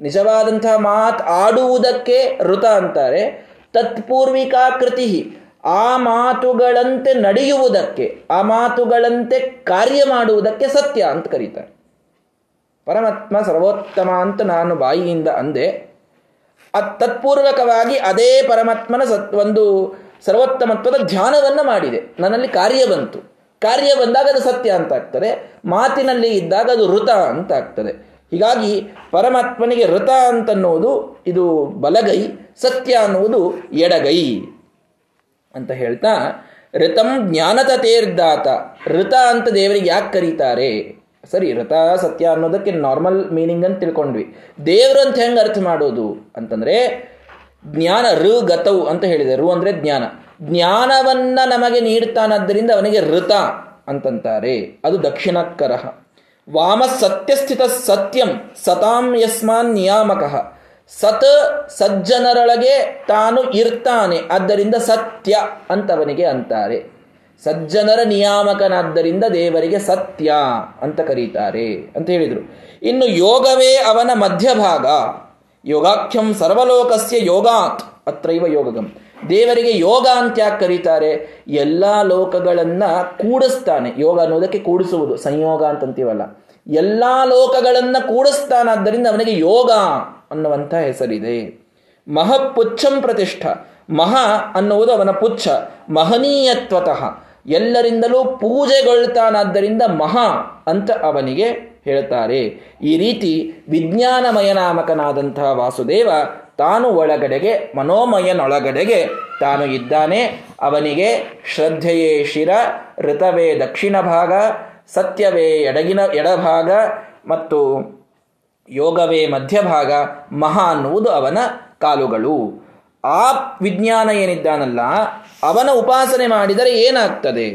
ನಿಜವಾದಂತಹ ಮಾತು ಆಡುವುದಕ್ಕೆ ಋತ ಅಂತಾರೆ, ತತ್ಪೂರ್ವಿಕಾ ಕೃತಿ ಆ ಮಾತುಗಳಂತೆ ನಡೆಯುವುದಕ್ಕೆ, ಆ ಮಾತುಗಳಂತೆ ಕಾರ್ಯ ಮಾಡುವುದಕ್ಕೆ ಸತ್ಯ ಅಂತ ಕರೀತಾರೆ. ಪರಮಾತ್ಮ ಸರ್ವೋತ್ತಮ ಅಂತ ನಾನು ಬಾಯಿಯಿಂದ ಅಂದೆ ಅ ತತ್ಪೂರ್ವಕವಾಗಿ ಅದೇ ಪರಮಾತ್ಮನ ಸತ್ ಒಂದು ಸರ್ವೋತ್ತಮತ್ವದ ಧ್ಯಾನವನ್ನು ಮಾಡಿದೆ. ನನ್ನಲ್ಲಿ ಕಾರ್ಯ ಬಂತು. ಕಾರ್ಯ ಬಂದಾಗ ಅದು ಸತ್ಯ ಅಂತ ಆಗ್ತದೆ. ಮಾತಿನಲ್ಲಿ ಇದ್ದಾಗ ಅದು ಋತ ಅಂತ ಆಗ್ತದೆ. ಹೀಗಾಗಿ ಪರಮಾತ್ಮನಿಗೆ ಋತ ಅಂತನ್ನುವುದು ಇದು ಬಲಗೈ, ಸತ್ಯ ಅನ್ನುವುದು ಎಡಗೈ ಅಂತ ಹೇಳ್ತಾ, ಋತಂ ಜ್ಞಾನತತೇರ್ದಾತ ಋತ ಅಂತ ದೇವರಿಗೆ ಯಾಕೆ ಕರೀತಾರೆ? ಸರಿ, ಋತ, ಸತ್ಯ ಅನ್ನೋದಕ್ಕೆ ನಾರ್ಮಲ್ ಮೀನಿಂಗ್ ಅಂತ ತಿಳ್ಕೊಂಡ್ವಿ. ದೇವರು ಅಂತ ಹೆಂಗೆ ಅರ್ಥ ಮಾಡೋದು ಅಂತಂದ್ರೆ ಜ್ಞಾನ ಋ ಗತವು ಅಂತ ಹೇಳಿದೆ. ಋ ಅಂದ್ರೆ ಜ್ಞಾನ. ಜ್ಞಾನವನ್ನ ನಮಗೆ ನೀಡ್ತಾನಾದ್ದರಿಂದ ಅವನಿಗೆ ಋತ ಅಂತಂತಾರೆ. ಅದು ದಕ್ಷಿಣಕ್ಕರ ವಾಮ ಸತ್ಯಸ್ಥಿತ ಸತ್ಯಂ ಸತಾಂ ಯಸ್ಮಾನ್ ನಿಯಾಮಕ. ಸತ್ ಸಜ್ಜನರೊಳಗೆ ತಾನು ಇರ್ತಾನೆ. ಆದ್ದರಿಂದ ಸತ್ಯ ಅಂತವನಿಗೆ ಅಂತಾರೆ. ಸಜ್ಜನರ ನಿಯಾಮಕನಾದ್ದರಿಂದ ದೇವರಿಗೆ ಸತ್ಯ ಅಂತ ಕರೀತಾರೆ ಅಂತ ಹೇಳಿದರು. ಇನ್ನು ಯೋಗವೇ ಅವನ ಮಧ್ಯಭಾಗ. ಯೋಗಾಖ್ಯಂ ಸರ್ವಲೋಕಸ್ಯ ಯೋಗಾತ್ ಅತ್ರೈವ ಯೋಗಗಂ. ದೇವರಿಗೆ ಯೋಗ ಅಂತ ಯಾಕೆ ಕರೀತಾರೆ? ಎಲ್ಲ ಲೋಕಗಳನ್ನ ಕೂಡಿಸ್ತಾನೆ. ಯೋಗ ಅನ್ನೋದಕ್ಕೆ ಕೂಡಿಸುವುದು, ಸಂಯೋಗ ಅಂತಂತೀವಲ್ಲ. ಎಲ್ಲ ಲೋಕಗಳನ್ನ ಕೂಡಿಸ್ತಾನಾದ್ದರಿಂದ ಅವನಿಗೆ ಯೋಗ ಅನ್ನುವಂಥ ಹೆಸರಿದೆ. ಮಹಪುಚ್ಛಂ ಪ್ರತಿಷ್ಠ. ಮಹ ಅನ್ನುವುದು ಅವನ ಪುಚ್ಛ. ಮಹನೀಯತ್ವತಃ. ಎಲ್ಲರಿಂದಲೂ ಪೂಜೆಗೊಳ್ತಾನಾದ್ದರಿಂದ ಮಹಾ ಅಂತ ಅವನಿಗೆ ಹೇಳ್ತಾರೆ. ಈ ರೀತಿ ವಿಜ್ಞಾನಮಯನಾಮಕನಾದಂತಹ ವಾಸುದೇವ ತಾನು ಒಳಗಡೆಗೆ, ಮನೋಮಯನೊಳಗಡೆಗೆ ತಾನು ಇದ್ದಾನೆ. ಅವನಿಗೆ ಶ್ರದ್ಧೆಯೇ ಶಿರ, ಋತವೇ ದಕ್ಷಿಣ ಭಾಗ, ಸತ್ಯವೇ ಎಡಗಿನ, ಎಡಭಾಗ ಮತ್ತು ಯೋಗವೇ ಮಧ್ಯಭಾಗ ಮಹಾ ಅನ್ನುವುದು ಅವನ ಕಾಲುಗಳು. ಆ ವಿಜ್ಞಾನ ಏನಿದ್ದಾನಲ್ಲ, ಅವನ ಉಪಾಸನೆ ಮಾಡಿದರೆ ಏನಾಗ್ತದೆ?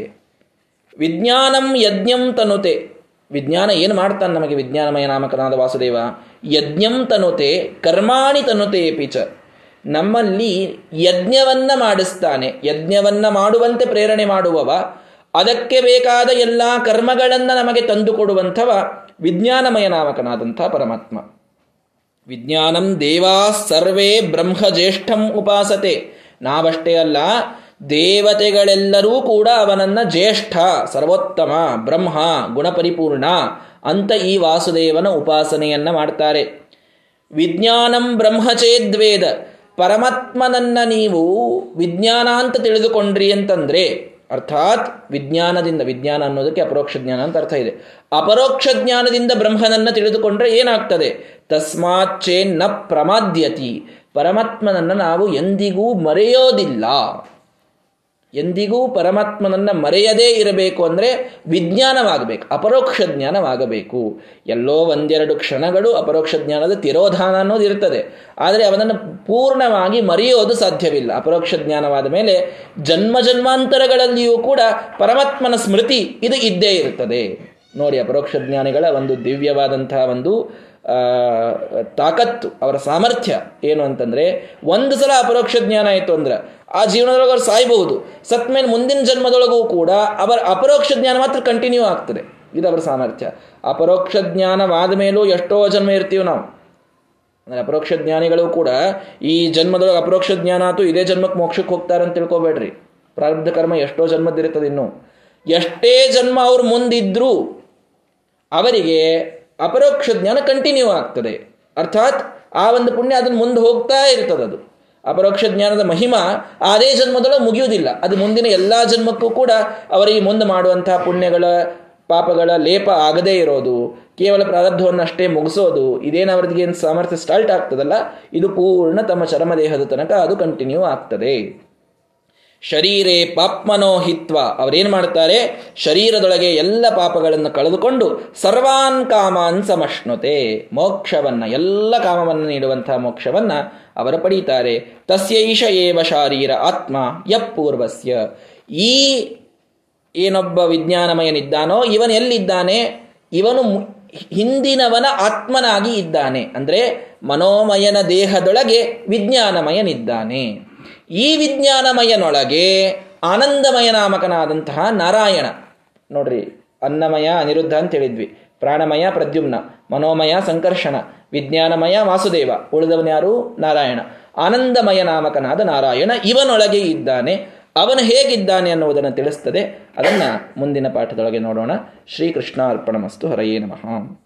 ವಿಜ್ಞಾನಂ ಯಜ್ಞಂ ತನುತೆ. ವಿಜ್ಞಾನ ಏನು ಮಾಡ್ತಾನೆ ನಮಗೆ ವಿಜ್ಞಾನಮಯ ನಾಮಕನಾದ ವಾಸುದೇವ? ಯಜ್ಞಂ ತನುತೆ, ಕರ್ಮಾಣಿ ತನುತೆ ಪಿಚ. ನಮ್ಮಲ್ಲಿ ಯಜ್ಞವನ್ನ ಮಾಡಿಸ್ತಾನೆ. ಯಜ್ಞವನ್ನ ಮಾಡುವಂತೆ ಪ್ರೇರಣೆ ಮಾಡುವವ, ಅದಕ್ಕೆ ಬೇಕಾದ ಎಲ್ಲ ಕರ್ಮಗಳನ್ನು ನಮಗೆ ತಂದುಕೊಡುವಂಥವ ವಿಜ್ಞಾನಮಯ ನಾಮಕನಾದಂಥ ಪರಮಾತ್ಮ. ವಿಜ್ಞಾನಂ ದೇವಾ ಸರ್ವೇ ಬ್ರಹ್ಮ ಜ್ಯೇಷ್ಠಂ ಉಪಾಸತೆ. ನಾವಷ್ಟೇ ಅಲ್ಲ ದೇವತೆಗಳೆಲ್ಲರೂ ಕೂಡ ಅವನನ್ನ ಜ್ಯೇಷ್ಠ, ಸರ್ವೋತ್ತಮ, ಬ್ರಹ್ಮ, ಗುಣಪರಿಪೂರ್ಣ ಅಂತ ಈ ವಾಸುದೇವನ ಉಪಾಸನೆಯನ್ನ ಮಾಡ್ತಾರೆ. ವಿಜ್ಞಾನಂ ಬ್ರಹ್ಮಚೇದ್ವೇದ ಪರಮಾತ್ಮನನ್ನ ನೀವು ವಿಜ್ಞಾನ ಅಂತ ತಿಳಿದುಕೊಂಡ್ರಿ ಅಂತಂದ್ರೆ, ಅರ್ಥಾತ್ ವಿಜ್ಞಾನದಿಂದ, ವಿಜ್ಞಾನ ಅನ್ನೋದಕ್ಕೆ ಅಪರೋಕ್ಷ ಜ್ಞಾನ ಅಂತ ಅರ್ಥ ಇದೆ. ಅಪರೋಕ್ಷ ಜ್ಞಾನದಿಂದ ಬ್ರಹ್ಮನನ್ನ ತಿಳಿದುಕೊಂಡ್ರೆ ಏನಾಗ್ತದೆ? ತಸ್ಮಾಚೇನ್ನ ಪ್ರಮಾದ್ಯತಿ. ಪರಮಾತ್ಮನನ್ನ ನಾವು ಎಂದಿಗೂ ಮರೆಯೋದಿಲ್ಲ. ಎಂದಿಗೂ ಪರಮಾತ್ಮನನ್ನ ಮರೆಯದೇ ಇರಬೇಕು ಅಂದರೆ ವಿಜ್ಞಾನವಾಗಬೇಕು, ಅಪರೋಕ್ಷ ಜ್ಞಾನವಾಗಬೇಕು. ಎಲ್ಲೋ ಒಂದೆರಡು ಕ್ಷಣಗಳು ಅಪರೋಕ್ಷ ಜ್ಞಾನದ ತಿರೋಧಾನ ಅನ್ನೋದು ಇರ್ತದೆ. ಆದರೆ ಅವನನ್ನು ಪೂರ್ಣವಾಗಿ ಮರೆಯೋದು ಸಾಧ್ಯವಿಲ್ಲ. ಅಪರೋಕ್ಷ ಜ್ಞಾನವಾದ ಮೇಲೆ ಜನ್ಮ ಜನ್ಮಾಂತರಗಳಲ್ಲಿಯೂ ಕೂಡ ಪರಮಾತ್ಮನ ಸ್ಮೃತಿ ಇದು ಇದ್ದೇ ಇರ್ತದೆ ನೋಡಿ, ಅಪರೋಕ್ಷ ಜ್ಞಾನಿಗಳ ಒಂದು ದಿವ್ಯವಾದಂತಹ ಒಂದು ತಾಕತ್ತು, ಅವರ ಸಾಮರ್ಥ್ಯ ಏನು ಅಂತಂದ್ರೆ, ಒಂದು ಸಲ ಅಪರೋಕ್ಷ ಜ್ಞಾನ ಆಯಿತು ಅಂದ್ರೆ, ಆ ಜೀವನದೊಳಗೆ ಅವ್ರು ಸಾಯ್ಬಹುದು. ಸತ್ ಮೇಲೆ ಮುಂದಿನ ಜನ್ಮದೊಳಗೂ ಕೂಡ ಅವರ ಅಪರೋಕ್ಷ ಜ್ಞಾನ ಮಾತ್ರ ಕಂಟಿನ್ಯೂ ಆಗ್ತದೆ. ಇದು ಅವರ ಸಾಮರ್ಥ್ಯ. ಅಪರೋಕ್ಷ ಜ್ಞಾನವಾದ ಮೇಲೂ ಎಷ್ಟೋ ಜನ್ಮ ಇರ್ತೀವಿ ನಾವು. ಅಂದರೆ ಅಪರೋಕ್ಷ ಜ್ಞಾನಿಗಳು ಕೂಡ ಈ ಜನ್ಮದೊಳಗೆ ಅಪರೋಕ್ಷ ಜ್ಞಾನ ಆತು ಇದೇ ಜನ್ಮಕ್ಕೆ ಮೋಕ್ಷಕ್ಕೆ ಹೋಗ್ತಾರೆ ಅಂತ ತಿಳ್ಕೊಬೇಡ್ರಿ. ಪ್ರಾರಬ್ಧ ಕರ್ಮ ಎಷ್ಟೋ ಜನ್ಮದಿರ್ತದೆ ಇನ್ನು. ಎಷ್ಟೇ ಜನ್ಮ ಅವ್ರು ಮುಂದಿದ್ರು, ಅವರಿಗೆ ಅಪರೋಕ್ಷ ಜ್ಞಾನ ಕಂಟಿನ್ಯೂ ಆಗ್ತದೆ. ಅರ್ಥಾತ್ ಆ ಒಂದು ಪುಣ್ಯ ಅದನ್ನು ಮುಂದೆ ಹೋಗ್ತಾ ಇರ್ತದದು ಅಪರೋಕ್ಷ ಜ್ಞಾನದ ಮಹಿಮ ಅದೇ ಜನ್ಮದೊಳಗೆ ಮುಗಿಯುವುದಿಲ್ಲ. ಅದು ಮುಂದಿನ ಎಲ್ಲ ಜನ್ಮಕ್ಕೂ ಕೂಡ ಅವರಿಗೆ ಮುಂದೆ ಮಾಡುವಂತಹ ಪುಣ್ಯಗಳ, ಪಾಪಗಳ ಲೇಪ ಆಗದೇ ಇರೋದು, ಕೇವಲ ಪ್ರಾರಬ್ಧವನ್ನು ಅಷ್ಟೇ ಮುಗಿಸೋದು, ಇದೇನು ಅವ್ರಿಗೆ ಏನು ಸಾಮರ್ಥ್ಯ ಸ್ಟಾರ್ಟ್ ಆಗ್ತದಲ್ಲ, ಇದು ಪೂರ್ಣ ತಮ್ಮ ಚರ್ಮದೇಹದ ತನಕ ಅದು ಕಂಟಿನ್ಯೂ ಆಗ್ತದೆ. ಶರೀರೇ ಪಾಪ್ಮನೋಹಿತ್ವ ಅವರೇನು ಮಾಡ್ತಾರೆ ಶರೀರದೊಳಗೆ ಎಲ್ಲ ಪಾಪಗಳನ್ನು ಕಳೆದುಕೊಂಡು ಸರ್ವಾನ್ ಕಾಮಾನ್ ಸಮಷ್ಣುತೆ ಮೋಕ್ಷವನ್ನ, ಎಲ್ಲ ಕಾಮವನ್ನು ನೀಡುವಂತಹ ಮೋಕ್ಷವನ್ನ ಅವರು ಪಡೀತಾರೆ. ತಸ್ಯೈಷ ಏವ ಶಾರೀರ ಆತ್ಮ ಯಪ್ಪೂರ್ವಸ್ಯ ಈ ಏನೊಬ್ಬ ವಿಜ್ಞಾನಮಯನಿದ್ದಾನೋ ಇವನು ಎಲ್ಲಿದ್ದಾನೆ? ಇವನು ಹಿಂದಿನವನ ಆತ್ಮನಾಗಿ ಇದ್ದಾನೆ. ಅಂದ್ರೆ ಮನೋಮಯನ ದೇಹದೊಳಗೆ ವಿಜ್ಞಾನಮಯನಿದ್ದಾನೆ ಈ ವಿಜ್ಞಾನಮಯನೊಳಗೆ ಆನಂದಮಯ ನಾಮಕನಾದಂತಹ ನಾರಾಯಣ. ನೋಡ್ರಿ, ಅನ್ನಮಯ, ಅನಿರುದ್ಧ ಅಂತ ಹೇಳಿದ್ವಿ ಪ್ರಾಣಮಯ, ಪ್ರದ್ಯುಮ್ನ. ಮನೋಮಯ, ಸಂಕರ್ಷಣ. ವಿಜ್ಞಾನಮಯ, ವಾಸುದೇವ. ಉಳಿದವನ್ಯಾರು ನಾರಾಯಣ. ಆನಂದಮಯ ನಾಮಕನಾದ ನಾರಾಯಣ ಇವನೊಳಗೆ ಇದ್ದಾನೆ. ಅವನು ಹೇಗಿದ್ದಾನೆ ಅನ್ನುವುದನ್ನು ತಿಳಿಸ್ತದೆ. ಅದನ್ನು ಮುಂದಿನ ಪಾಠದೊಳಗೆ ನೋಡೋಣ. ಶ್ರೀಕೃಷ್ಣ ಅರ್ಪಣಮಸ್ತು ಹರಯೇ ನಮಃ.